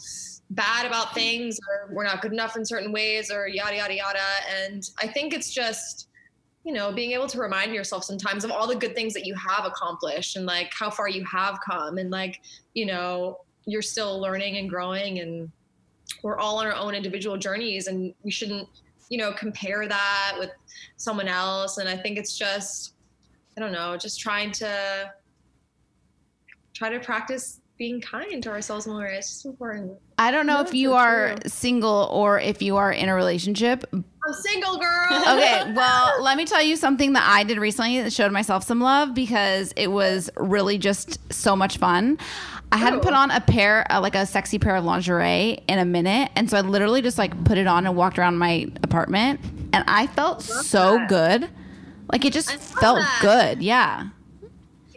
bad about things or we're not good enough in certain ways or yada, yada, yada. And I think it's just, you know, being able to remind yourself sometimes of all the good things that you have accomplished and like how far you have come and like, you know, you're still learning and growing and we're all on our own individual journeys and we shouldn't you know compare that with someone else and i think it's just i don't know just trying to try to practice being kind to ourselves more it's just important I don't know No, if you so are true. single or if you are in a relationship. i'm single girl Okay, well, let me tell you something that I did recently that showed myself some love because it was really just so much fun. I hadn't put on a pair, uh, like a sexy pair of lingerie in a minute. And so I literally just like put it on and walked around my apartment. And I felt so that. good. Like it just felt that. good. Yeah.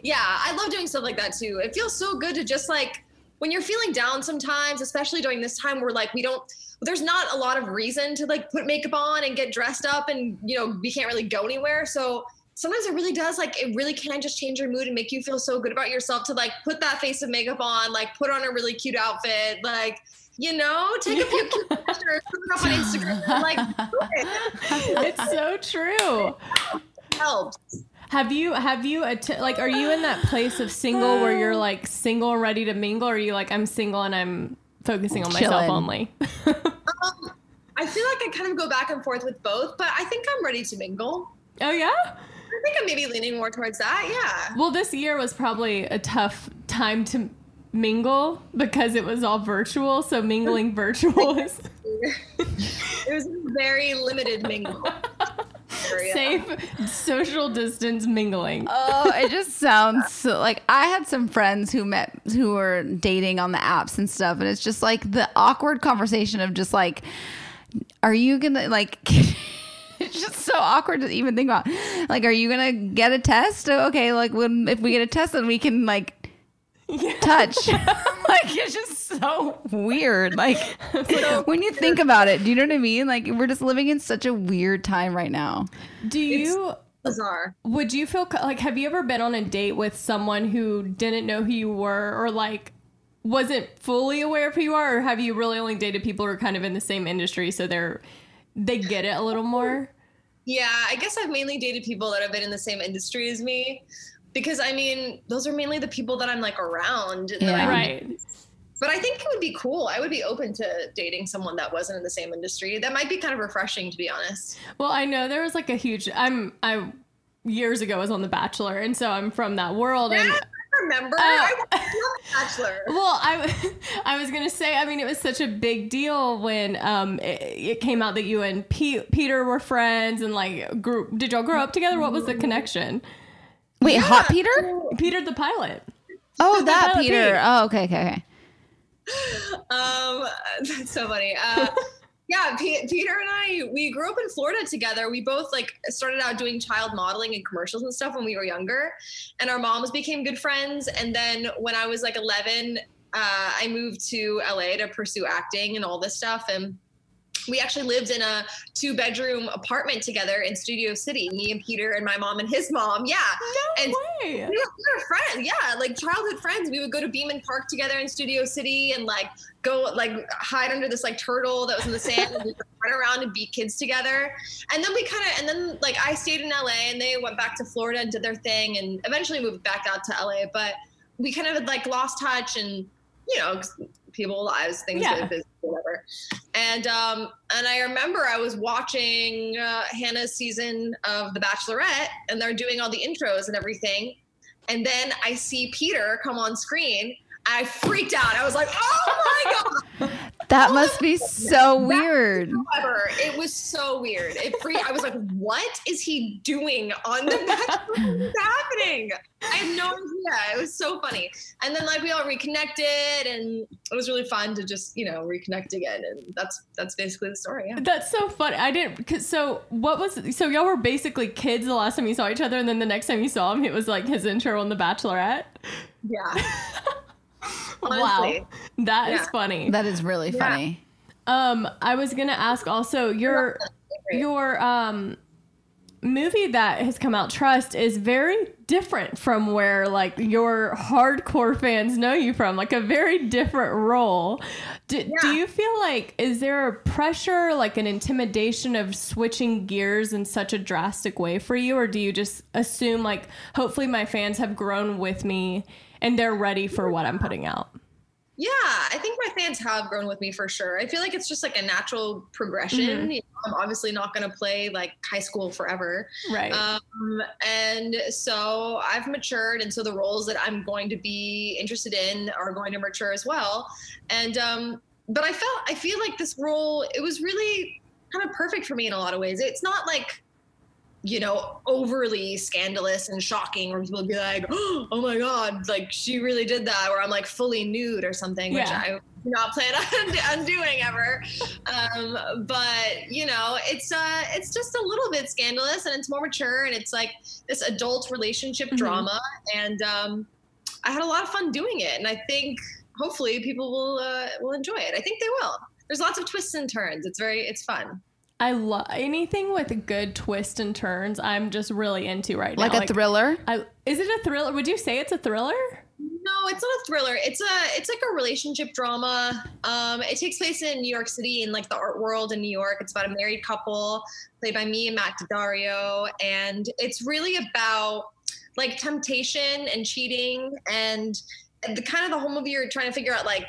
Yeah, I love doing stuff like that too. It feels so good to just like when you're feeling down sometimes, especially during this time where like we don't there's not a lot of reason to like put makeup on and get dressed up and you know, we can't really go anywhere. So sometimes it really does like it really can just change your mood and make you feel so good about yourself to like put that face of makeup on, like put on a really cute outfit, like you know, take a few cute pictures, put it up on Instagram, like do it. it's so true. helps. Have you have you att- like are you in that place of single where you're like single and ready to mingle or are you like I'm single and I'm focusing on myself only? Um, I feel like I kind of go back and forth with both, but I think I'm ready to mingle. oh yeah? I think I'm maybe leaning more towards that. Yeah. Well, this year was probably a tough time to mingle because it was all virtual, so mingling virtual is It was very limited mingle. area. safe social distance mingling. Oh, it just sounds so like I had some friends who met who were dating on the apps and stuff, and it's just like the awkward conversation of just like, are you gonna like? it's just so awkward to even think about. Like, are you gonna get a test? Oh, okay, like when if we get a test, then we can like touch. like it's just so weird. Like when you think about it, do you know what I mean? Like we're just living in such a weird time right now. Do you Bizarre. would you feel like have you ever been on a date with someone who didn't know who you were or like wasn't fully aware of who you are or have you really only dated people who are kind of in the same industry so they're they get it a little more? Yeah, I guess I've mainly dated people that have been in the same industry as me. Because I mean, those are mainly the people that I'm like around. that Yeah. I'm- Right. But I think it would be cool. I would be open to dating someone that wasn't in the same industry. That might be kind of refreshing, to be honest. Well, I know there was like a huge I'm I years ago was on The Bachelor and so I'm from that world and I remember. Oh. I Bachelor. Well, I, I was gonna say. I mean, it was such a big deal when um it, it came out that you and P- Peter were friends and like grew. Did y'all grow up together? What was the connection? Wait, Hot Peter? Peter the pilot. Oh, that Pilot Peter. Pete. Oh, okay, okay, okay. Um, that's so funny. Uh, yeah, P- Peter and I, we grew up in Florida together. We both like started out doing child modeling and commercials and stuff when we were younger, and our moms became good friends. And then when I was like 11, uh, I moved to LA to pursue acting and all this stuff. And we actually lived in a two bedroom apartment together in Studio City, me and Peter and my mom and his mom. Yeah. and Way. we were, we were friends, yeah, like childhood friends. We would go to Beeman Park together in Studio City and like go like hide under this like turtle that was in the sand and we'd run around and beat kids together. And then we kind of, and then like I stayed in LA and they went back to Florida and did their thing and eventually moved back out to LA. But we kind of had like lost touch and, you know, people lives, things Yeah. whatever. And um, and I remember I was watching uh, Hannah's season of The Bachelorette, and they're doing all the intros and everything. And then I see Peter come on screen. I freaked out. I was like, "Oh my god!" That must be so weird. However, it was so weird. It free. I was like, "What is he doing on the Bachelor? What's happening?" I had no idea. It was so funny. And then like we all reconnected, and it was really fun to just you know reconnect again. And that's that's basically the story. Yeah. That's so funny. I didn't. Cause so what was? So y'all were basically kids the last time you saw each other, and then the next time you saw him, it was like his intro on The Bachelorette. Yeah. Wow, that is Yeah. funny. That is really funny. Um, I was gonna ask also your your um movie that has come out, Trust, is very different from where like your hardcore fans know you from. Like a very different role. Do, do you feel like is there a pressure, like an intimidation of switching gears in such a drastic way for you, or do you just assume like hopefully my fans have grown with me and they're ready for what I'm putting out? Yeah, I think my fans have grown with me for sure. I feel like it's just like a natural progression. Mhm. You know, I'm obviously not going to play like high school forever. Right. Um, and so I've matured. And so the roles that I'm going to be interested in are going to mature as well. And, um, but I felt, I feel like this role, it was really kind of perfect for me in a lot of ways. It's not like, you know, overly scandalous and shocking, where people would be like, "Oh my god, like she really did that," or I'm like fully nude or something, which I do not plan on, doing ever. Um, but you know, it's uh, it's just a little bit scandalous, and it's more mature, and it's like this adult relationship Mhm. drama, and um, I had a lot of fun doing it, and I think hopefully people will uh, will enjoy it. I think they will. There's lots of twists and turns. It's very it's fun. I love anything with a good twist and turns. I'm just really into right now. Like now. a thriller? I, is it a thriller? Would you say it's a thriller? No, it's not a thriller. It's a it's like a relationship drama. Um, it takes place in New York City in like the art world in New York. It's about a married couple played by me and Matt Daddario, and it's really about like temptation and cheating and the kind of the whole movie you're trying to figure out like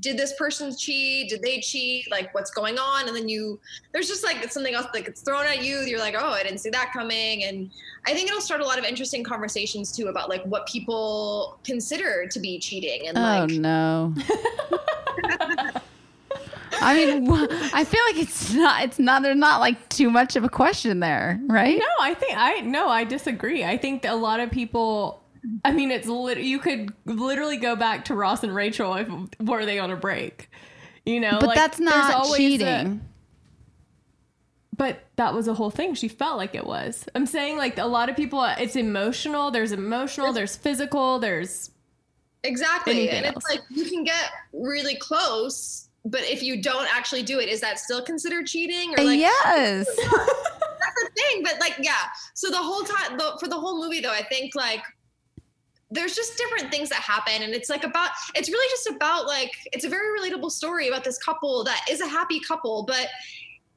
did this person cheat did they cheat like what's going on and then you there's just like something else like it's thrown at you you're like oh i didn't see that coming and i think it'll start a lot of interesting conversations too about like what people consider to be cheating and Oh like oh no. I mean, I feel like it's not. It's not. There's not like too much of a question there, right? No, I think I no, I disagree. I think that a lot of people. I mean, it's lit- you could literally go back to Ross and Rachel if were they on a break, you know. But like, that's not always a- cheating. but that was a whole thing. She felt like it was. I'm saying like a lot of people. It's emotional. There's emotional. There's physical. There's exactly and else. it's like you can get really close but if you don't actually do it is that still considered cheating or like yes. that's the thing but like yeah so the whole time the, for the whole movie though i think like there's just different things that happen and it's like about it's really just about like it's a very relatable story about this couple that is a happy couple but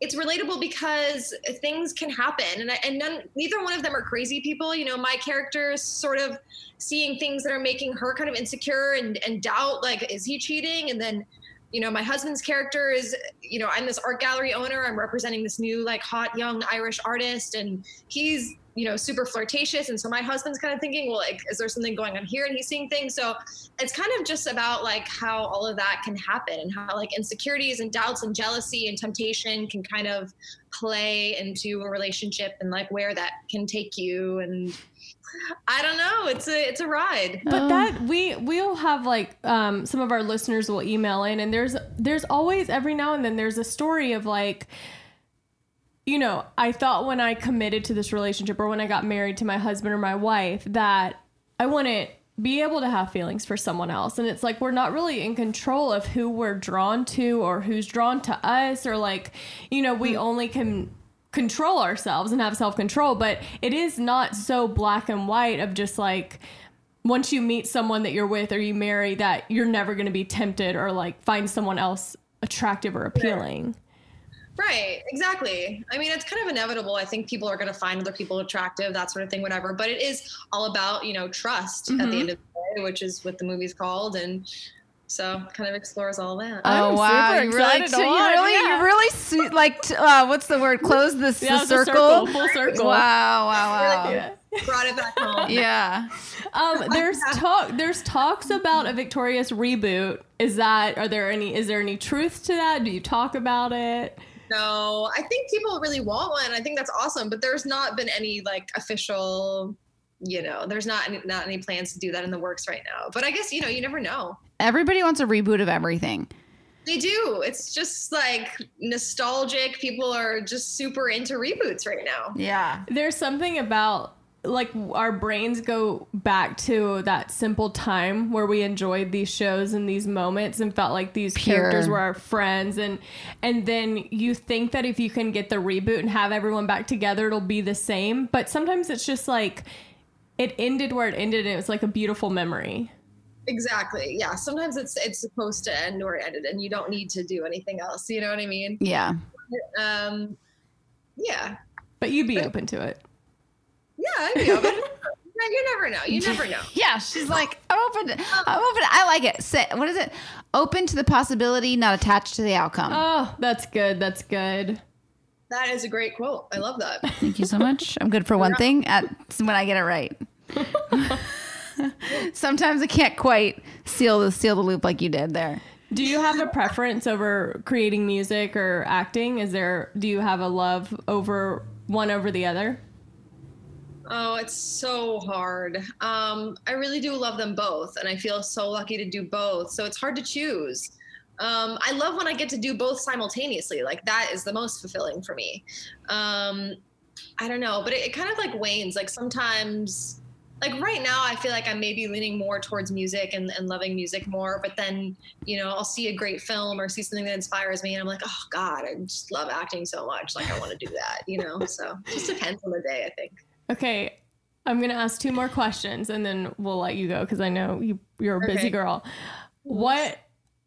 it's relatable because things can happen and, and none, neither one of them are crazy people you know my character is sort of seeing things that are making her kind of insecure and, and doubt like is he cheating and then you know my husband's character is you know i'm this art gallery owner i'm representing this new like hot young irish artist and he's you know super flirtatious. And so my husband's kind of thinking well like is there something going on here? And he's seeing things. So it's kind of just about like how all of that can happen and how like insecurities and doubts and jealousy and temptation can kind of play into a relationship and like where that can take you. And i don't know. It's a it's a ride. But that we we'll have like um, some of our listeners will email in, and there's there's always every now and then there's a story of like, you know, I thought when I committed to this relationship or when I got married to my husband or my wife that I wouldn't be able to have feelings for someone else, and it's like we're not really in control of who we're drawn to or who's drawn to us, or like, you know, we hmm. only can control ourselves and have self control, but it is not so black and white of just like once you meet someone that you're with or you marry that you're never going to be tempted or like find someone else attractive or appealing. Right, exactly. I mean, it's kind of inevitable. I think people are going to find other people attractive, that sort of thing, whatever. But it is all about, you know, trust at Mhm. the end of the day, which is what the movie's called. And so kind of explores all that. Oh wow! super You really, excited to you really, yeah. you really, see, like, t- uh, what's the word? Close this Yeah, the it's circle. circle, full circle. Wow! Wow! Wow! Yeah. brought it back home. Yeah. Um, there's talk. There's talks about a Victorious reboot. Is that? Are there any? Is there any truth to that? Do you talk about it? No, I think people really want one. I think that's awesome, but there's not been any like official. You know, there's not any, not any plans to do that in the works right now. But I guess you know, you never know. Everybody wants a reboot of everything. They do. It's just like nostalgic. People are just super into reboots right now. Yeah. There's something about like our brains go back to that simple time where we enjoyed these shows and these moments and felt like these Pure. characters were our friends and and then you think that if you can get the reboot and have everyone back together it'll be the same but sometimes it's just like it ended where it ended and it was like a beautiful memory Exactly. Yeah. Sometimes it's it's supposed to end where it ended, and you don't need to do anything else. You know what I mean? Yeah. Um. Yeah. but you'd be open to it Yeah. I'd be open. Yeah, you never know. You never know. Yeah, she's like, I'm open. To, I'm open. I like it. Say, what is it? Open to the possibility, not attached to the outcome. oh that's good that's good That is a great quote. I love that. Thank you so much. I'm good for one thing at when I get it right. Sometimes I can't quite seal the seal the loop like you did there. Do you have a preference over creating music or acting? Is there do you have a love over one over the other? Oh, it's so hard. Um, I really do love them both, and I feel so lucky to do both. So it's hard to choose. Um, I love when I get to do both simultaneously. Like that is the most fulfilling for me. Um, I don't know, but it, it kind of like wanes. Like sometimes, like right now, I feel like I'm maybe leaning more towards music and, and loving music more. But then, you know, I'll see a great film or see something that inspires me, and I'm like, oh God, I just love acting so much. Like I want to do that, you know. So it just depends on the day, I think. Okay, I'm gonna ask two more questions and then we'll let you go because I know you you're a busy Okay. girl. What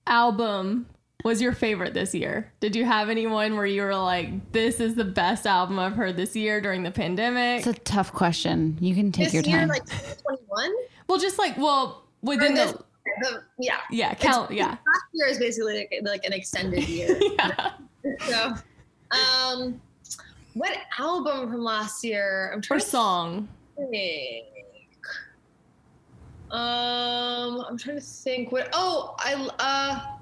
album was your favorite this year? Did you have anyone where you were like, "This is the best album I've heard this year during the pandemic"? It's a tough question. You can take this your year, time. like 2021. well, just like well within This- the the- yeah. yeah count yeah Last year is basically like, like an extended year. yeah. so, um, what album from last year? I'm or trying to song. think. Um, I'm trying to think. What? Oh, I uh.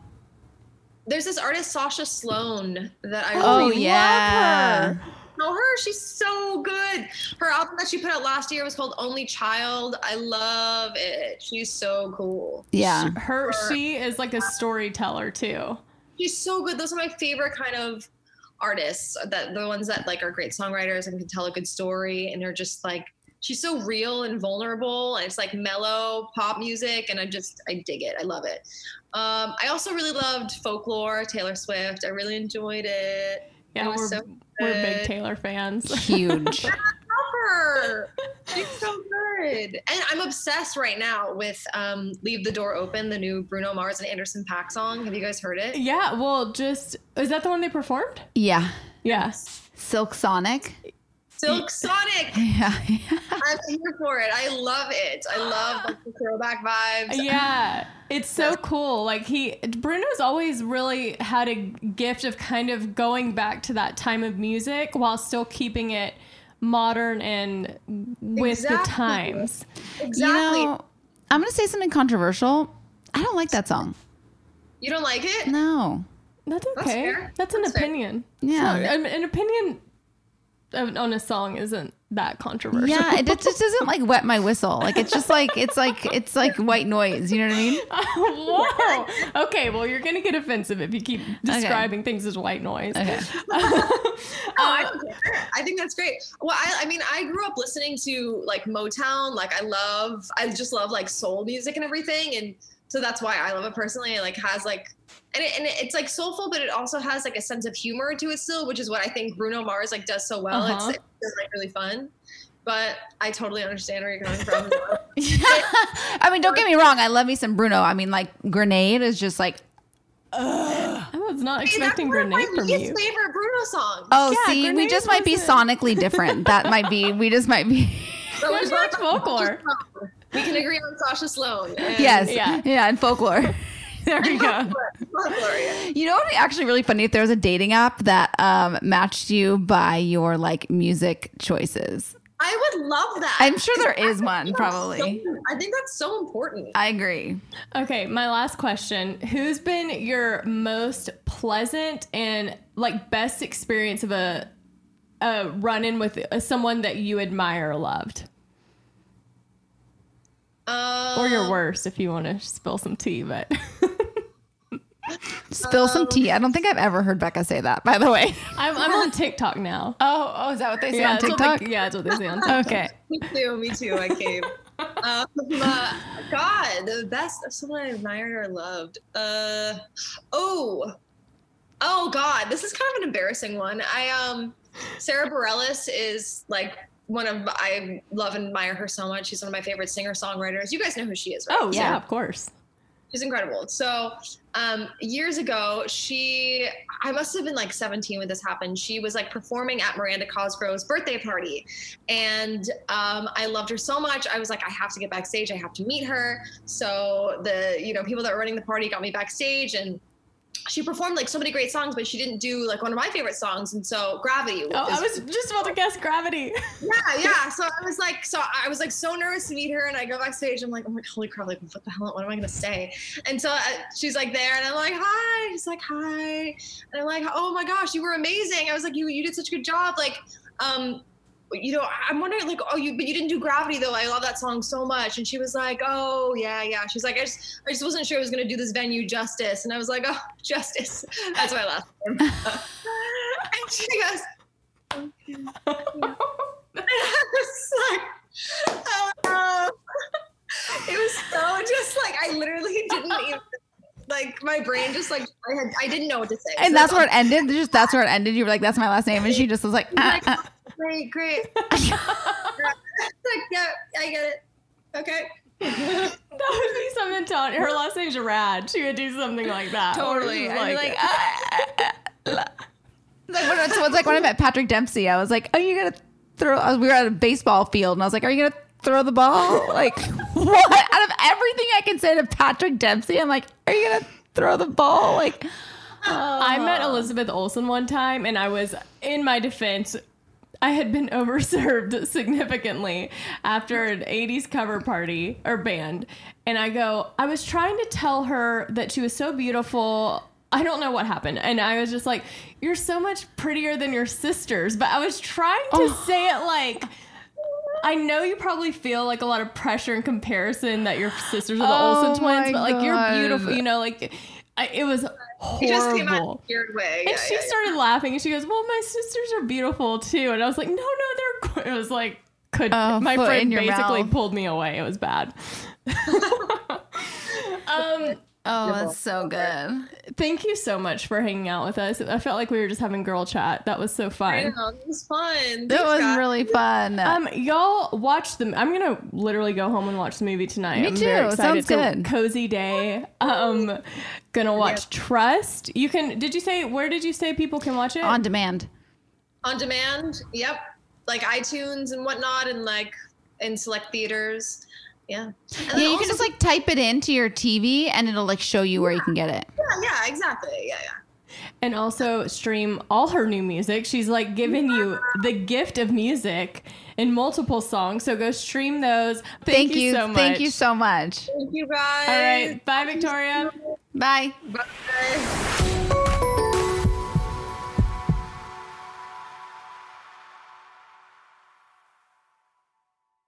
There's this artist Sasha Sloan that I oh really yeah. know her. She's so good. Her album that she put out last year was called Only Child. I love it. She's so cool. Yeah. Her she is like a storyteller too. She's so good. Those are my favorite kind of artists. That the ones that like are great songwriters and can tell a good story and are just like she's so real and vulnerable and it's like mellow pop music and I just I dig it. I love it. Um, I also really loved folklore, Taylor Swift. I really enjoyed it. Yeah, It was we're so we're big. Taylor fans. Huge. Love her. She's so good. And I'm obsessed right now with um, Leave the Door Open, the new Bruno Mars and Anderson Paak song. Have you guys heard it? yeah, well, just is that the one they performed? Yeah. Yes. Silk Sonic. Silk Sonic. Yeah. I'm here for it. I love it. I love like, the throwback vibes. Yeah, it's so cool. Like he, Bruno's always really had a gift of kind of going back to that time of music while still keeping it modern and with the times. Exactly. You know, I'm gonna say something controversial. I don't like that song. you don't like it? No. That's That's okay. fair. That's an That's fair. opinion. Yeah. It's not- an, an opinion of- on a song isn't that controversial. Yeah, it just doesn't like wet my whistle. Like it's just like it's like it's like white noise. You know what I mean? Whoa. Okay, well, you're gonna get offensive if you keep describing things as white noise. Okay. Oh, I. I think that's great. Well, I, I mean, I grew up listening to like Motown. Like, I love, I just love like soul music and everything, and so that's why I love it personally. It like has like, and, it, and it's like soulful, but it also has like a sense of humor to it still, which is what I think Bruno Mars like does so well. Uh-huh. It's, it's like really fun. But I totally understand where you're coming from. I mean, don't get me wrong. I love me some Bruno. I mean, like Grenade is just like I was not Hey, that's expecting one of grenade my from least you. favorite Bruno songs. oh, Yeah, see, we just might be wasn't- sonically different. That might be. We just might be. So What's we your folklore? Um, we can agree on Sasha Sloan. and- yes. Yeah. Yeah. And folklore. There we go. You know what would be actually really funny if there was a dating app that um, matched you by your like music choices. I would love that. I'm sure there 'Cause I is think one, probably. so- I think that's so important. I agree. Okay, my last question. Who's been your most pleasant and like best experience of a a run in with uh, someone that you admire or loved? Um, Or your worst if you want to spill some tea, but Spill some tea. I don't think I've ever heard Becca say that, by the way. I'm, I'm on TikTok now. Oh, oh, is that what they say Yeah, on TikTok? they- yeah, that's what they say on TikTok. Okay. Me too. Me too. I came. um, uh, God, the best of someone I admired or loved. Uh, oh, oh God, this is kind of an embarrassing one. I um, Sara Bareilles is like one of I love and admire her so much. She's one of my favorite singer songwriters. You guys know who she is, right? Oh yeah, of course. She's incredible. So, um, years ago, she, I must have been like 17 when this happened. She was like performing at Miranda Cosgrove's birthday party. And um, I loved her so much. I was like, I have to get backstage. I have to meet her. So, the, you know, people that were running the party got me backstage and she performed like so many great songs, but she didn't do like one of my favorite songs. And so, Gravity. Oh, I was just about to guess Gravity. yeah, yeah. So I was like, so I was like so nervous to meet her, and I go backstage. I'm like, oh my holy crap! Like, what the hell? What am I gonna say? And so uh, she's like there, and I'm like, hi. She's like, hi, and I'm like, oh my gosh, you were amazing. I was like, you you did such a good job. Like, um, you know, I'm wondering, like, oh, you, but you didn't do Gravity though. I love that song so much. And she was like, oh yeah, yeah. She's like, I just, I just wasn't sure I was gonna do this venue justice. And I was like, oh, justice. That's my last name. and she goes. And I was like, oh no. It was so just like I literally didn't even like my brain just like I had I didn't know what to say. And So that's where it ended. Just that's where it ended. You were like, "That's my last name," and she just was like, uh, uh. great, great. like, yeah, I get it. Okay. That would be something. Tanya. Her last name's Rad. She would do something like that. Totally. I'd be like, uh, Like, when, so it's like when I met Patrick Dempsey, I was like, "Oh, you gonna throw?" We were at a baseball field, and I was like, "Are you gonna throw the ball?" Like, what? Out of everything I can say to Patrick Dempsey, I'm like, "Are you gonna throw the ball?" Like, I met Elizabeth Olsen one time, and I was, in my defense, I had been overserved significantly after an 80s cover party or band. And I go, I was trying to tell her that she was so beautiful. I don't know what happened. And I was just like, You're so much prettier than your sisters. But I was trying to oh. say it like, I know you probably feel like a lot of pressure and comparison that your sisters are the Oh Olsen twins, but like you're beautiful, you know, like I, it was horrible. It just came out in a weird way. And Yeah, she yeah, yeah. started laughing and she goes, Well, my sisters are beautiful too. And I was like, No, no, they're. It was like, could Oh, my friend basically mouth. pulled me away. It was bad. um, oh, that's so good. thank you so much for hanging out with us. I felt like we were just having girl chat. That was so fun. know, it was fun. That was really fun. Um, y'all watch them. I'm gonna literally go home and watch the movie tonight. Me I'm too. Very excited. Sounds It's a good. cozy day. Um, gonna watch Trust. You can. Did you say where did you say people can watch it? On demand. on demand. Yep, like iTunes and whatnot, and like in select theaters. Yeah. And Yeah, you can just like type it into your TV, and it'll like show you where you can get it. Yeah, yeah, exactly. Yeah, yeah. and also stream all her new music. She's like giving you the gift of music in multiple songs. So go stream those. Thank, Thank, you, you. so much. Thank you so much. Thank you guys. All right. Bye, Victoria. Bye. Bye.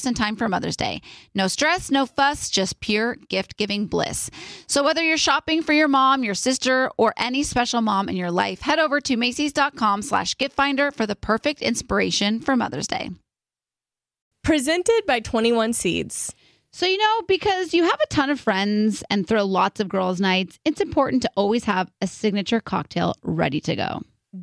just in time for Mother's Day. No stress, no fuss, just pure gift giving bliss. So, whether you're shopping for your mom, your sister, or any special mom in your life, head over to Macy's.com slash gift finder for the perfect inspiration for Mother's Day. Presented by 21 Seeds. So, you know, because you have a ton of friends and throw lots of girls' nights, it's important to always have a signature cocktail ready to go.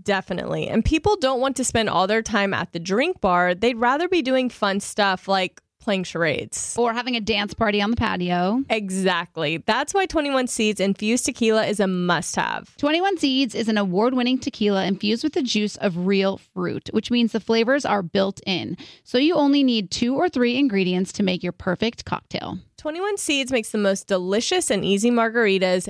Definitely. And people don't want to spend all their time at the drink bar. They'd rather be doing fun stuff like playing charades or having a dance party on the patio. Exactly. That's why 21 Seeds infused tequila is a must have. 21 Seeds is an award winning tequila infused with the juice of real fruit, which means the flavors are built in. So you only need two or three ingredients to make your perfect cocktail. 21 Seeds makes the most delicious and easy margaritas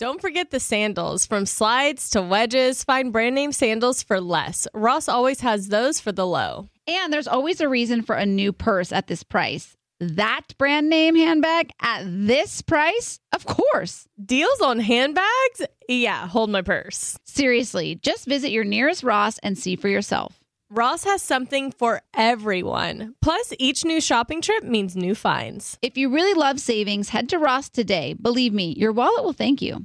Don't forget the sandals. From slides to wedges, find brand name sandals for less. Ross always has those for the low. And there's always a reason for a new purse at this price. That brand name handbag at this price? Of course. Deals on handbags? Yeah, hold my purse. Seriously, just visit your nearest Ross and see for yourself. Ross has something for everyone. Plus, each new shopping trip means new finds. If you really love savings, head to Ross today. Believe me, your wallet will thank you.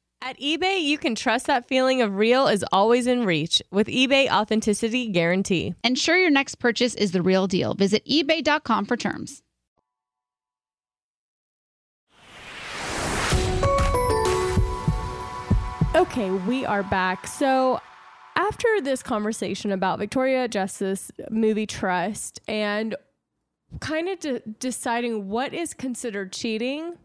At eBay, you can trust that feeling of real is always in reach with eBay Authenticity Guarantee. Ensure your next purchase is the real deal. Visit eBay.com for terms. Okay, we are back. So, after this conversation about Victoria Justice movie Trust and kind of de- deciding what is considered cheating,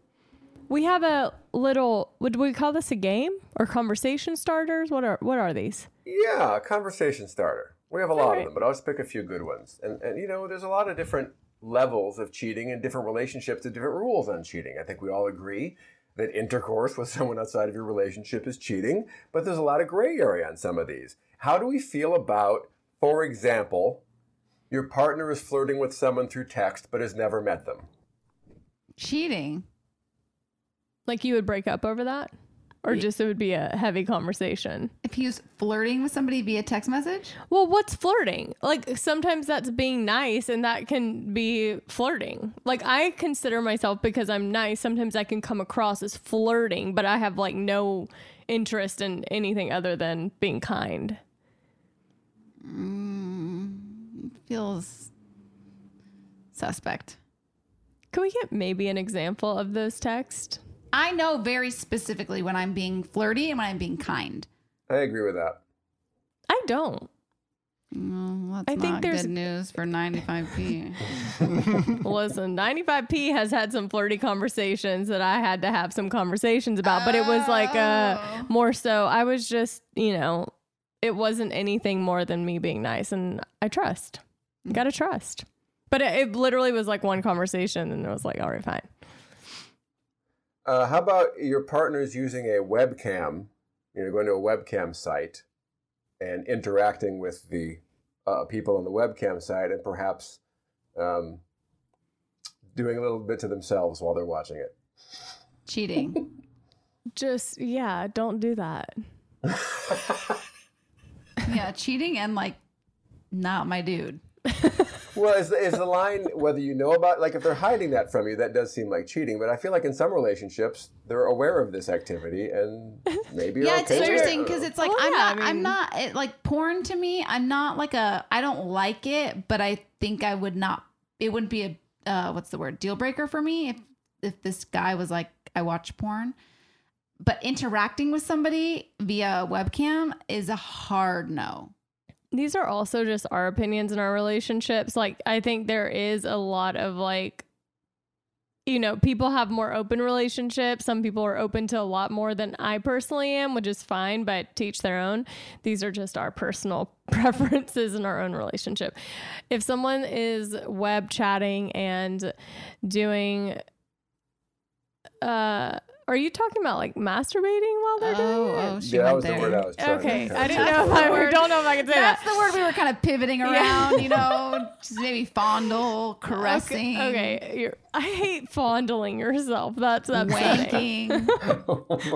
we have a little. Would we call this a game or conversation starters? What are what are these? Yeah, conversation starter. We have a lot Alright. of them, but I'll just pick a few good ones. And, and you know, there's a lot of different levels of cheating and different relationships and different rules on cheating. I think we all agree that intercourse with someone outside of your relationship is cheating, but there's a lot of gray area on some of these. How do we feel about, for example, your partner is flirting with someone through text but has never met them? Cheating. Like you would break up over that, or just it would be a heavy conversation. If he was flirting with somebody via text message, Well, what's flirting? Like sometimes that's being nice and that can be flirting. Like I consider myself because I'm nice, sometimes I can come across as flirting, but I have like no interest in anything other than being kind. Mm, feels suspect. Can we get maybe an example of those texts? I know very specifically when I'm being flirty and when I'm being kind. I agree with that. I don't. Well, that's I think not there's- good news for 95p. Listen, 95P has had some flirty conversations that I had to have some conversations about, but it was like uh more so I was just, you know, it wasn't anything more than me being nice and I trust. Got to trust. But it, it literally was like one conversation and it was like, all right, fine. Uh, how about your partner's using a webcam, you know, going to a webcam site and interacting with the uh, people on the webcam site and perhaps um, doing a little bit to themselves while they're watching it? Cheating. Just yeah, don't do that. yeah, cheating and like not my dude. Well, is the, is the line whether you know about like if they're hiding that from you, that does seem like cheating. But I feel like in some relationships they're aware of this activity and maybe yeah, it's okay interesting because it's like Well, I'm yeah, not. I I'm not it, like porn to me. I'm not like a. I don't like it, but I think I would not. It wouldn't be a uh, what's the word deal breaker for me if if this guy was like I watch porn. But interacting with somebody via webcam is a hard no. These are also just our opinions in our relationships. Like, I think there is a lot of like, you know, people have more open relationships. Some people are open to a lot more than I personally am, which is fine, but teach their own. These are just our personal preferences in our own relationship. If someone is web chatting and doing, uh, are you talking about like masturbating while they're doing it? oh, she Yeah, that went was the there. word I was trying Okay, to I didn't know if I don't know if I can say That's that. the word we were kind of pivoting around, you know, just maybe fondle, caressing, Okay, okay. You're, I hate fondling yourself. That's upsetting. wanking,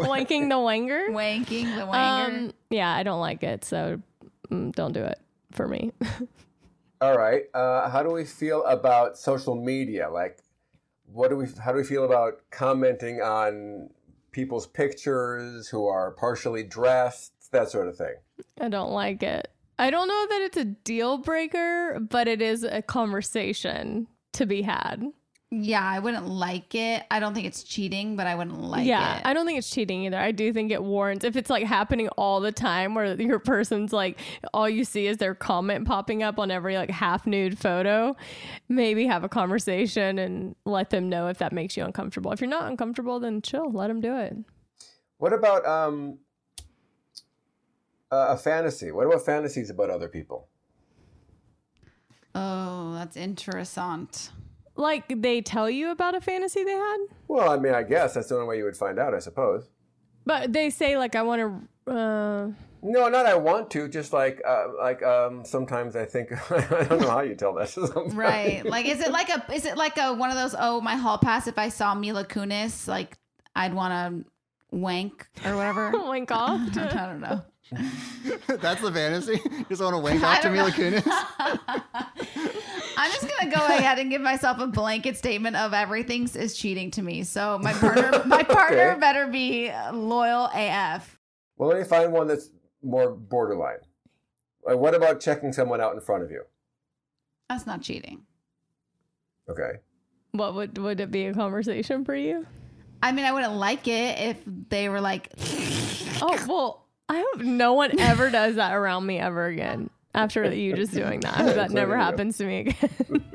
Wanking the wanger. wanking the wanger. Um, yeah, I don't like it, so mm, don't do it for me. All right. Uh, how do we feel about social media? Like, what do we? How do we feel about commenting on people's pictures who are partially dressed, that sort of thing? I don't like it. I don't know that it's a deal breaker, but it is a conversation to be had. Yeah, I wouldn't like it. I don't think it's cheating, but I wouldn't like yeah, it. I don't think it's cheating either. I do think it warrants if it's like happening all the time where your person's like all you see is their comment popping up on every like half nude photo, maybe have a conversation and let them know if that makes you uncomfortable. If you're not uncomfortable, then chill, let them do it. What about um, a a fantasy? What about fantasies about other people? oh, that's interessant. Like they tell you about a fantasy they had, Well, I mean, I guess that's the only way you would find out, I suppose. but they say like I want to uh No, not I want to. Just like, uh, like um, sometimes I think I don't know how you tell that. to somebody. Right. Like is it like a is it like a one of those oh my hall pass if I saw Mila Kunis like I'd want to wank or whatever. wank off. I don't know. That's the fantasy. Just want to wank I off to don't Mila. Kunis. I'm just gonna go ahead and give myself a blanket statement of everything is cheating to me. So my partner, my partner Okay. better be loyal AF. Well, let me find one that's more borderline. Uh, what about checking someone out in front of you? That's not cheating. Okay. What would would it be a conversation for you? I mean, I wouldn't like it if they were like Oh well, I hope no one ever does that around me ever again. After you just doing that, I hope that never happens to me again.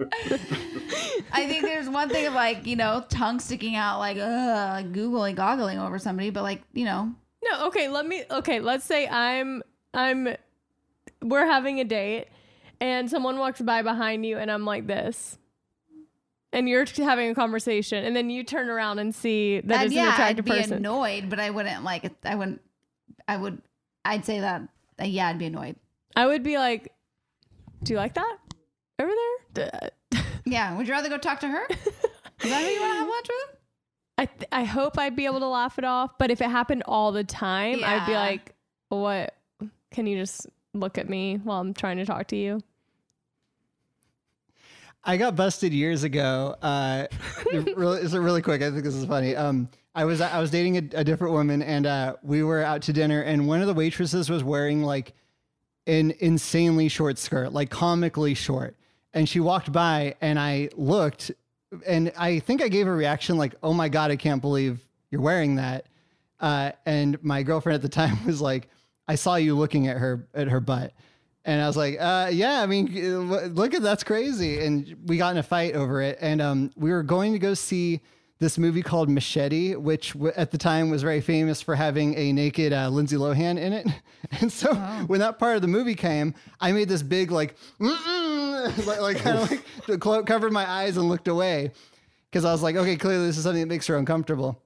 I think there's one thing of like, you know, tongue sticking out, like, ugh, like googly goggling over somebody, but like, you know, No, okay, let me okay, let's say I'm I'm we're having a date and someone walks by behind you and I'm like this. And you're having a conversation and then you turn around and see that I'd- it's yeah, an I'd attractive be person. annoyed, but I wouldn't like, I wouldn't, I would, I'd say that, uh, yeah, I'd be annoyed. I would be like, "Do you like that over there?" Yeah. Would you rather go talk to her? Is that who you want to have lunch with? I th- I hope I'd be able to laugh it off, but if it happened all the time, I'd be like, "What? Can you just look at me while I'm trying to talk to you?" I got busted years ago. Uh, it really, it's really quick. I think this is funny. Um, I was I was dating a, a different woman, and uh, we were out to dinner, and one of the waitresses was wearing like an insanely short skirt, like comically short. And she walked by, and I looked, and I think I gave a reaction like, "Oh my god, I can't believe you're wearing that." Uh, and my girlfriend at the time was like, "I saw you looking at her at her butt." And I was like, uh, yeah, I mean, look at that's crazy. And we got in a fight over it. And um, we were going to go see this movie called Machete, which w- at the time was very famous for having a naked uh, Lindsay Lohan in it. And so when that part of the movie came, I made this big, like, like, like kind of like clo- covered my eyes and looked away because I was like, okay, clearly this is something that makes her uncomfortable.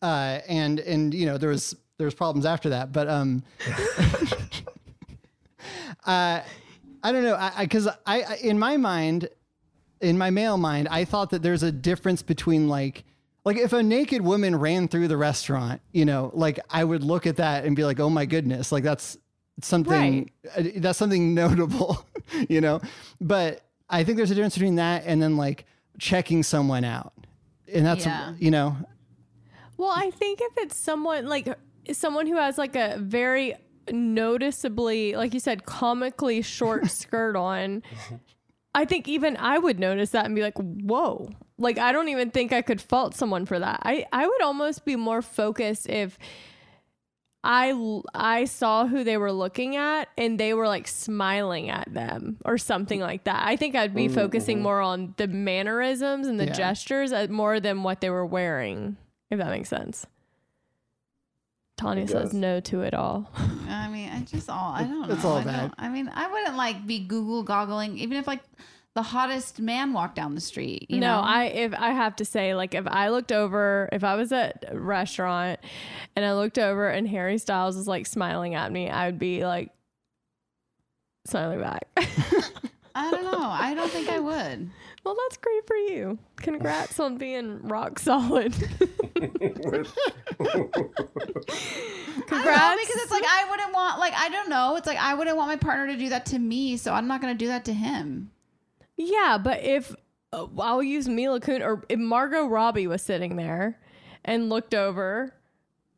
Uh, and and you know there was there was problems after that, but um, uh, I don't know. I because I, I, in my mind, in my male mind, I thought that there's a difference between like like if a naked woman ran through the restaurant, you know, like I would look at that and be like, oh my goodness, like that's something uh, that's something notable, you know. But I think there's a difference between that and then like checking someone out, and that's Yeah. you know Well, I think if it's someone like someone who has like a very noticeably, like you said, comically short skirt on, I think even I would notice that and be like, whoa. Like, I don't even think I could fault someone for that. I, I would almost be more focused if I, I saw who they were looking at and they were like smiling at them or something like that. I think I'd be Mm, focusing mhm. more on the mannerisms and the Yeah. gestures uh, more than what they were wearing, if that makes sense. Tanya says no to it all. I mean, I just all, I don't know. It's all I bad. I mean, I wouldn't like be Google goggling, even if like the hottest man walked down the street. You no, know? I if I have to say, like if I looked over, if I was at a restaurant and I looked over and Harry Styles was like smiling at me, I would be like smiling back. I don't know. I don't think I would. Well, that's great for you. Congrats on being rock solid. Congrats. because it's like I wouldn't want like I don't know. It's like I wouldn't want my partner to do that to me, so I'm not going to do that to him. Yeah, but if uh, I'll use Mila Kun or if Margot Robbie was sitting there and looked over,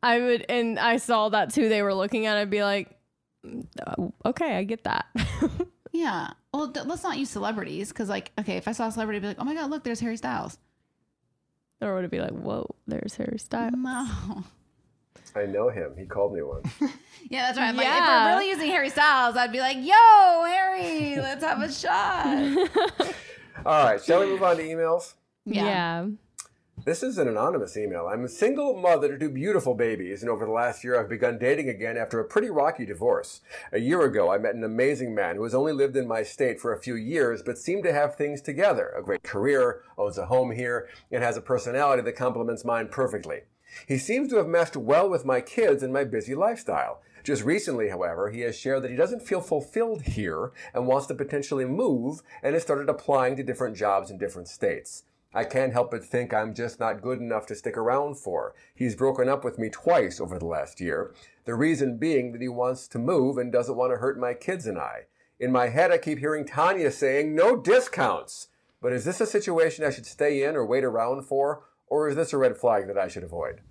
I would, and I saw that's who they were looking at. I'd be like, "Mm, uh, okay, I get that. Yeah. Well, th- let's not use celebrities because, like, okay, if I saw a celebrity, I'd be like, oh my god, look, there's Harry Styles. or would it be like, whoa, there's Harry Styles? No. I know him. He called me once. Yeah, that's right. I'm like, if Yeah. we're really using Harry Styles, I'd be like, yo, Harry, let's have a shot. All right, shall we move on to emails? Yeah. This is an anonymous email. I'm a single mother to two beautiful babies, and over the last year I've begun dating again after a pretty rocky divorce. A year ago, I met an amazing man who has only lived in my state for a few years, but seemed to have things together a great career, owns a home here, and has a personality that complements mine perfectly. He seems to have meshed well with my kids and my busy lifestyle. Just recently, however, he has shared that he doesn't feel fulfilled here and wants to potentially move and has started applying to different jobs in different states. I can't help but think I'm just not good enough to stick around for. He's broken up with me twice over the last year. The reason being that he wants to move and doesn't want to hurt my kids and I. In my head, I keep hearing Tanya saying, no discounts. But is this a situation I should stay in or wait around for? Or is this a red flag that I should avoid?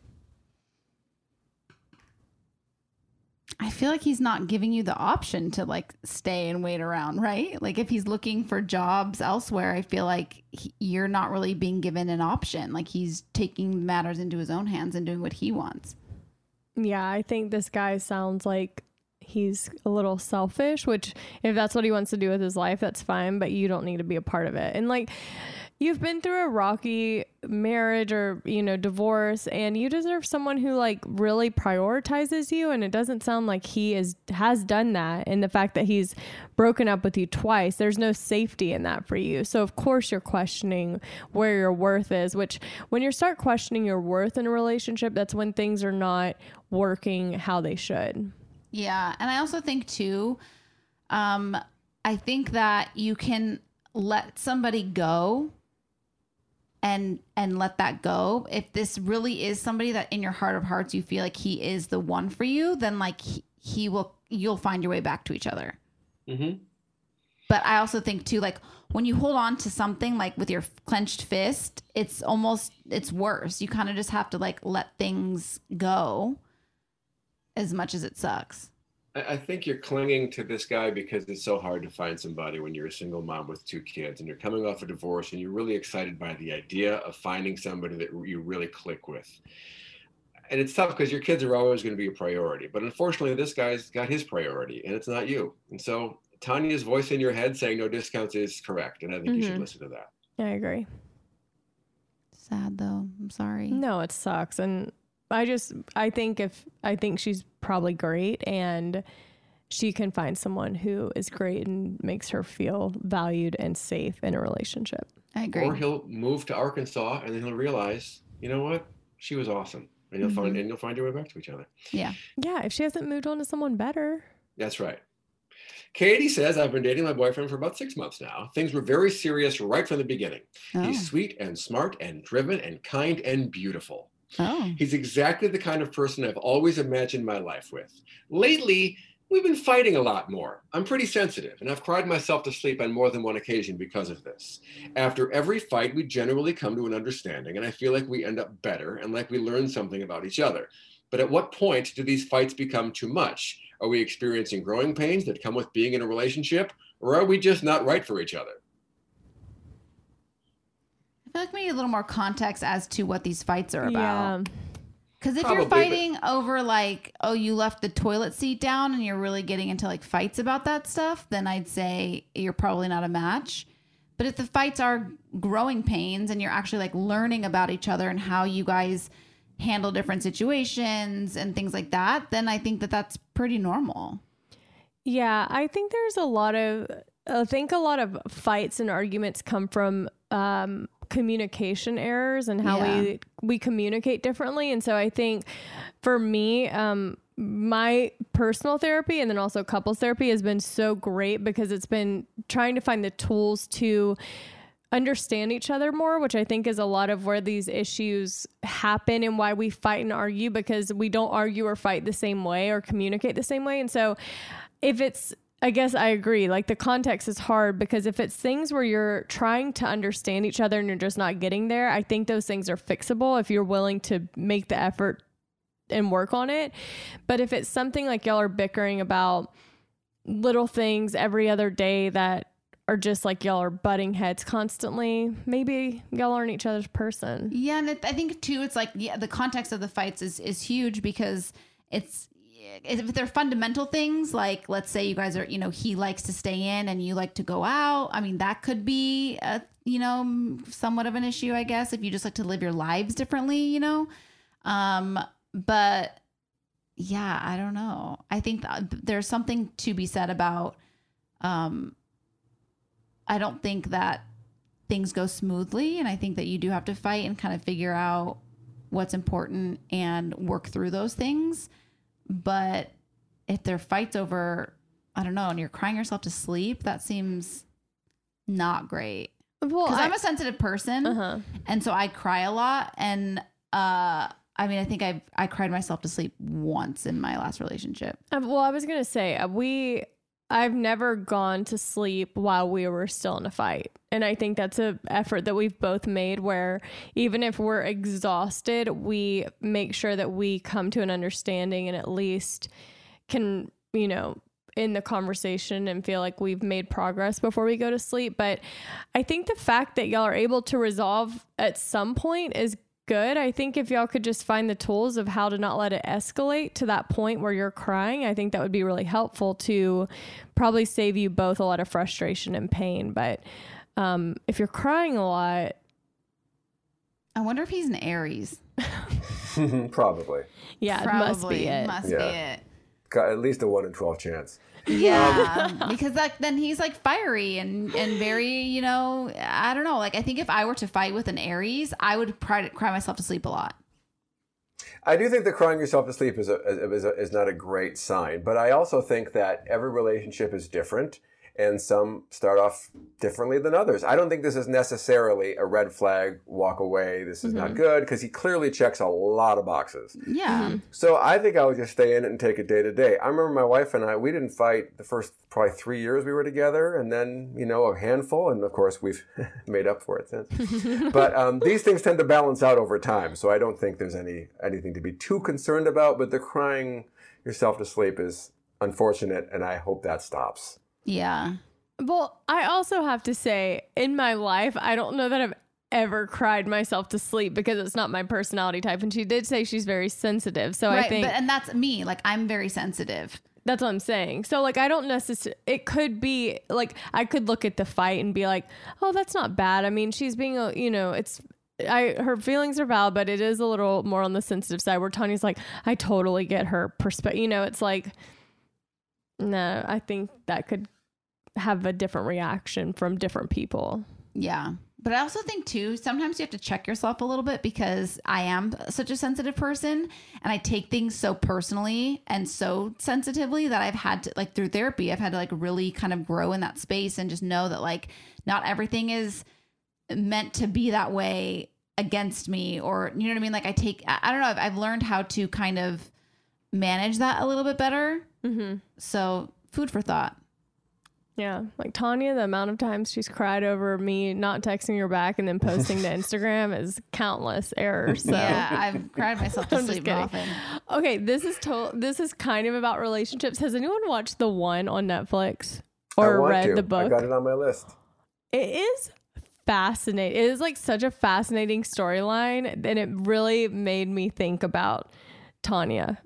I feel like he's not giving you the option to like stay and wait around, right? Like if he's looking for jobs elsewhere, I feel like he, you're not really being given an option. Like he's taking matters into his own hands and doing what he wants. Yeah, I think this guy sounds like he's a little selfish, which if that's what he wants to do with his life, that's fine, but you don't need to be a part of it. And like you've been through a rocky marriage or, you know, divorce and you deserve someone who like really prioritizes you and it doesn't sound like he is has done that and the fact that he's broken up with you twice, there's no safety in that for you. So of course you're questioning where your worth is, which when you start questioning your worth in a relationship, that's when things are not working how they should. Yeah, and I also think too, um, I think that you can let somebody go and and let that go. If this really is somebody that in your heart of hearts you feel like he is the one for you, then like he, he will you'll find your way back to each other. Mm-hmm. But I also think too, like when you hold on to something like with your clenched fist, it's almost it's worse. You kind of just have to like let things go as much as it sucks. I I think you're clinging to this guy because it's so hard to find somebody when you're a single mom with two kids and you're coming off a divorce and you're really excited by the idea of finding somebody that you really click with. And it's tough because your kids are always going to be a priority. But unfortunately, this guy's got his priority and it's not you. And so Tanya's voice in your head saying no discounts is correct. And I think you should Mhm. listen to that. I agree. Sad though. I'm sorry. No, it sucks. And I just I think if I think she's probably great and she can find someone who is great and makes her feel valued and safe in a relationship. I agree. Or he'll move to Arkansas and then he'll realize, you know what? She was awesome. And you'll find Mhm. and you'll find your way back to each other. Yeah. Yeah, if she hasn't moved on to someone better. That's right. Katie says, I've been dating my boyfriend for about six months now. Things were very serious right from the beginning. Oh. He's sweet and smart and driven and kind and beautiful. Oh. He's exactly the kind of person I've always imagined my life with. Lately, we've been fighting a lot more. I'm pretty sensitive, and I've cried myself to sleep on more than one occasion because of this. After every fight, we generally come to an understanding, and I feel like we end up better and like we learn something about each other. But at what point do these fights become too much? Are we experiencing growing pains that come with being in a relationship, or are we just not right for each other? I feel like we need a little more context as to what these fights are about. Yeah. Because if Probably, you're but- fighting over like, oh, you left the toilet seat down and you're really getting into like fights about that stuff, then I'd say you're probably not a match. But if the fights are growing pains and you're actually like learning about each other and how you guys handle different situations and things like that, then I think that that's pretty normal. Yeah, I think there's a lot of I think a lot of fights and arguments come from um communication errors and how Yeah. we we communicate differently and so I think for me um my personal therapy and then also couples therapy has been so great because it's been trying to find the tools to understand each other more, which I think is a lot of where these issues happen and why we fight and argue because we don't argue or fight the same way or communicate the same way. And so if it's I guess I agree. Like the context is hard because if it's things where you're trying to understand each other and you're just not getting there, I think those things are fixable if you're willing to make the effort and work on it. But if it's something like y'all are bickering about little things every other day that are just like y'all are butting heads constantly, maybe y'all aren't each other's person. Yeah, and it, I think too, it's like yeah, the context of the fights is is huge because it's if they're fundamental things like let's say you guys are you know he likes to stay in and you like to go out. I mean that could be a you know somewhat of an issue I guess if you just like to live your lives differently, you know. Um, but yeah, I don't know. I think there's something to be said about um I don't think that things go smoothly. And I think that you do have to fight and kind of figure out what's important and work through those things. But if there are fights over, I don't know, and you're crying yourself to sleep, that seems not great. Well, Because I- I'm a sensitive person. Uh-huh. And so I cry a lot. And uh, I mean, I think I I cried myself to sleep once in my last relationship. Um, well, I was gonna say uh, we. I've never gone to sleep while we were still in a fight, and I think that's a effort that we've both made. Where even if we're exhausted, we make sure that we come to an understanding and at least can you know in the conversation and feel like we've made progress before we go to sleep. But I think the fact that y'all are able to resolve at some point is good. I think if y'all could just find the tools of how to not let it escalate to that point where you're crying, I think that would be really helpful to probably save you both a lot of frustration and pain. But um, if you're crying a lot, I wonder if he's an Aries. Probably. yeah, Probably must be it. Must Yeah. be it. Got at least a one in twelve chance. Yeah, um, because like then he's like fiery and and very you know I don't know. Like I think if I were to fight with an Aries I would cry, cry myself to sleep a lot. I do think that crying yourself to sleep is, a, is, a, is not a great sign, but I also think that every relationship is different and some start off differently than others. I don't think this is necessarily a red flag, walk away, this is not good, because he clearly checks a lot of boxes. Yeah, So I think I would just stay in it and take it day to day. I remember my wife and I, we didn't fight the first probably three years we were together, and then, you know, a handful, and of course we've made up for it since. but um, these things tend to balance out over time, so I don't think there's any anything to be too concerned about, but the crying yourself to sleep is unfortunate, and I hope that stops. Yeah. Well, I also have to say, in my life, I don't know that I've ever cried myself to sleep because it's not my personality type. And she did say she's very sensitive. So right, I think but and that's me. Like I'm very sensitive. That's what I'm saying. So like I don't necessarily it could be like I could look at the fight and be like, "Oh, that's not bad." I mean, she's being a, you know, it's I her feelings are valid, but it is a little more on the sensitive side where Tanya's like, "I totally get her perspective." You know, it's like no, I think that could have a different reaction from different people. Yeah. But I also think too, sometimes you have to check yourself a little bit because I am such a sensitive person and I take things so personally and so sensitively that I've had to like through therapy, I've had to like really kind of grow in that space and just know that like not everything is meant to be that way against me or you know what I mean? Like I take I don't know, I've, I've learned how to kind of manage that a little bit better. Mm-hmm. So food for thought. Yeah, like Tanya, the amount of times she's cried over me not texting her back and then posting to Instagram is countless errors. So. Yeah, I've cried myself to I'm just sleep kidding. often. Okay, this is to- this is kind of about relationships. Has anyone watched the one on Netflix or read to. the book? I got it on my list. It is fascinating. It is like such a fascinating storyline, and it really made me think about Tanya.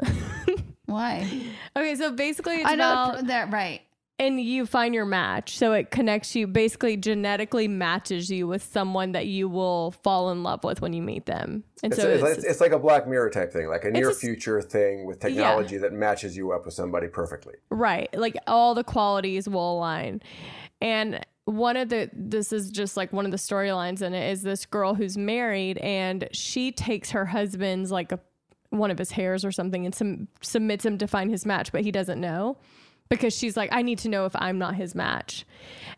Why? okay, so basically, it's I know about that right. and you find your match. So it connects you, basically genetically matches you with someone that you will fall in love with when you meet them. And It's, so it's, it's, it's, it's like a Black Mirror type thing, like a near a s- future thing with technology that matches you up with somebody perfectly. Right. Like all the qualities will align. And one of the this is just like one of the storylines in it is this girl who's married and she takes her husband's like a one of his hairs or something and sum, submits him to find his match, but he doesn't know because she's like, I need to know if I'm not his match.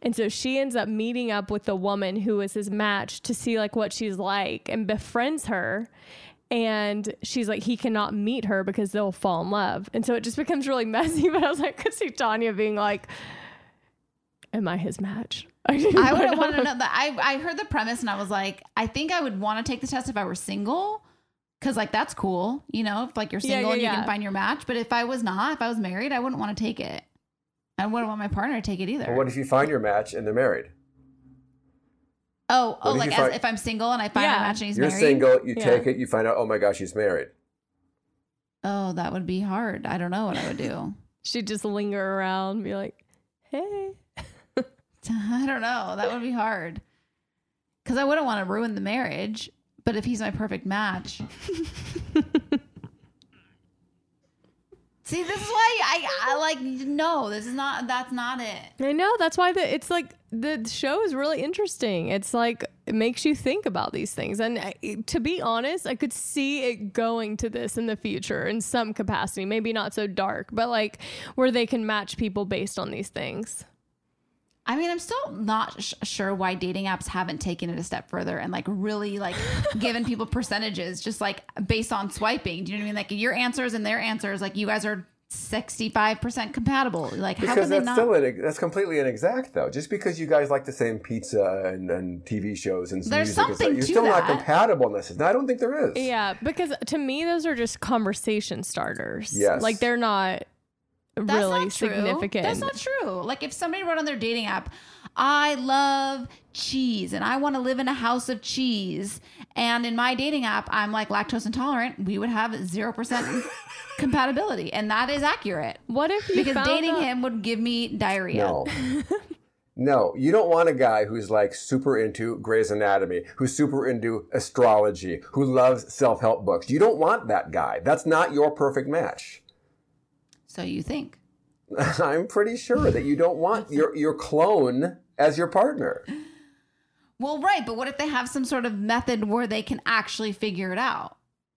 And so she ends up meeting up with the woman who is his match to see like what she's like and befriends her. And she's like, he cannot meet her because they'll fall in love. And so it just becomes really messy. But I was like, I could see Tanya being like, Am I his match? I would want to know that. I, I heard the premise and I was like, I think I would want to take the test if I were single. Cause like that's cool, you know, if like you're single yeah, and you yeah. can find your match. But if I was not, if I was married, I wouldn't want to take it. I wouldn't want my partner to take it either. But what if you find your match and they're married? oh, oh, like you as, find- if I'm single and I find Yeah. my match and he's You're married. single, you Yeah. take it, you find out, oh my gosh, he's married. Oh, that would be hard. I don't know what I would do. She'd just linger around, be like, Hey. I don't know. That would be hard. Cause I wouldn't want to ruin the marriage. But if he's my perfect match. See, this is why I, I like no, this is not that's not it. I know. That's why the it's like the show is really interesting. It's like it makes you think about these things. And uh, to be honest, I could see it going to this in the future in some capacity. Maybe not so dark, but like where they can match people based on these things. I mean, I'm still not sh- sure why dating apps haven't taken it a step further and like really like given people percentages just like based on swiping. Do you know what I mean? Like your answers and their answers, like you guys are 65% compatible. Like how Because can they that's not? still in, that's completely inexact though. Just because you guys like the same pizza and, and TV shows and There's music, and stuff, something you're to still not that. compatible necessarily. I don't think there is. Yeah, because to me those are just conversation starters. Yes. Like they're not That's really not true. significant. That's not true. Like if somebody wrote on their dating app, I love cheese and I want to live in a house of cheese. And in my dating app, I'm like lactose intolerant. We would have 0% compatibility. And that is accurate. What if you Because found dating out- him would give me diarrhea. No. No, you don't want a guy who's like super into Grey's Anatomy, who's super into astrology, who loves self help books. You don't want that guy. That's not your perfect match. So you think. I'm pretty sure that you don't want your, your clone as your partner. Well, right. But what if they have some sort of method where they can actually figure it out?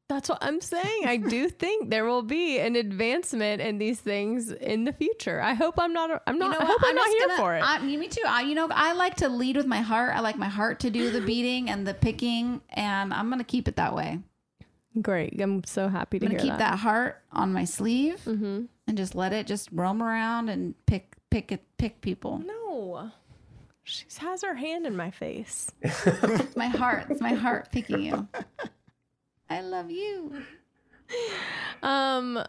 That's what I'm saying. I do think there will be an advancement in these things in the future. I hope I'm not. I'm not. You know I hope I'm, not here gonna- for it. I, me too. I, you know, I like to lead with my heart. I like my heart to do the beating and the picking, and I'm gonna keep it that way. Great. I'm so happy to I'm gonna hear keep that. heart on my sleeve Mm-hmm. and just let it just roam around and pick, pick it, pick people. No, she has her hand in my face. It's my heart. It's my heart picking you. I love you. Um.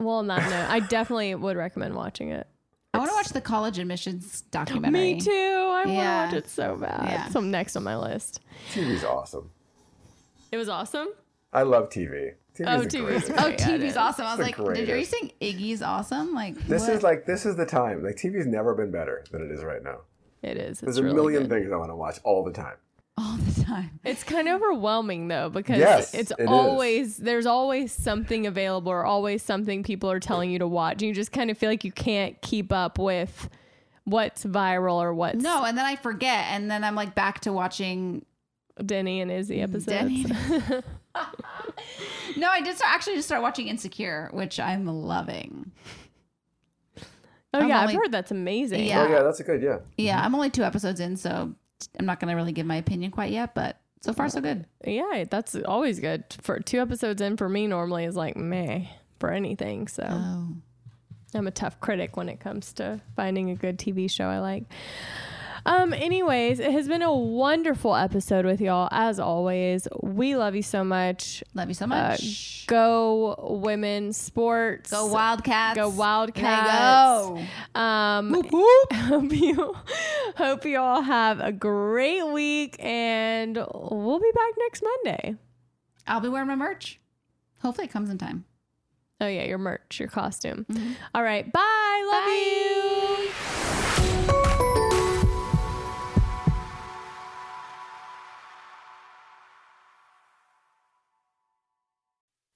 Well, on that note, I definitely would recommend watching it. I want to watch the college admissions documentary. Me too. I Yeah. want to watch it so bad. Yeah. So next on my list. TV's awesome. It was awesome. I love TV. TV's Oh, the TV's. Oh, TV's awesome. I was like, did, are you saying Iggy's awesome? Like, This what? is like this is the time. Like TV's never been better than it is right now. It is. It's There's a really million good. things I want to watch all the time. all the time. It's kind of overwhelming though because Yes, it's it is. always there's always something available or always something people are telling you to watch. And You just kind of feel like you can't keep up with what's viral or what's No, and then I forget, and then I'm like back to watching. Denny and Izzy episodes. Denny No, I did start, actually just start watching Insecure, which I'm loving. oh I'm yeah, only- I've heard that's amazing. Yeah. Oh yeah, that's a good yeah. Yeah, mm-hmm. I'm only two episodes in, so I'm not going to really give my opinion quite yet, but so far so good. Yeah, that's always good. For two episodes in for me normally is like meh for anything. So Oh. I'm a tough critic when it comes to finding a good TV show I like. Um, anyways, it has been a wonderful episode with y'all as always. We love you so much. Love you so Uh, much. go women sports. go Wildcats. Go There Wildcats. you go. Um, hope you hope you all have a great week, and we'll be back next Monday. I'll be wearing my merch. Hopefully it comes in time. Oh yeah, your merch, your costume. All right, bye. Love you.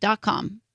P.com.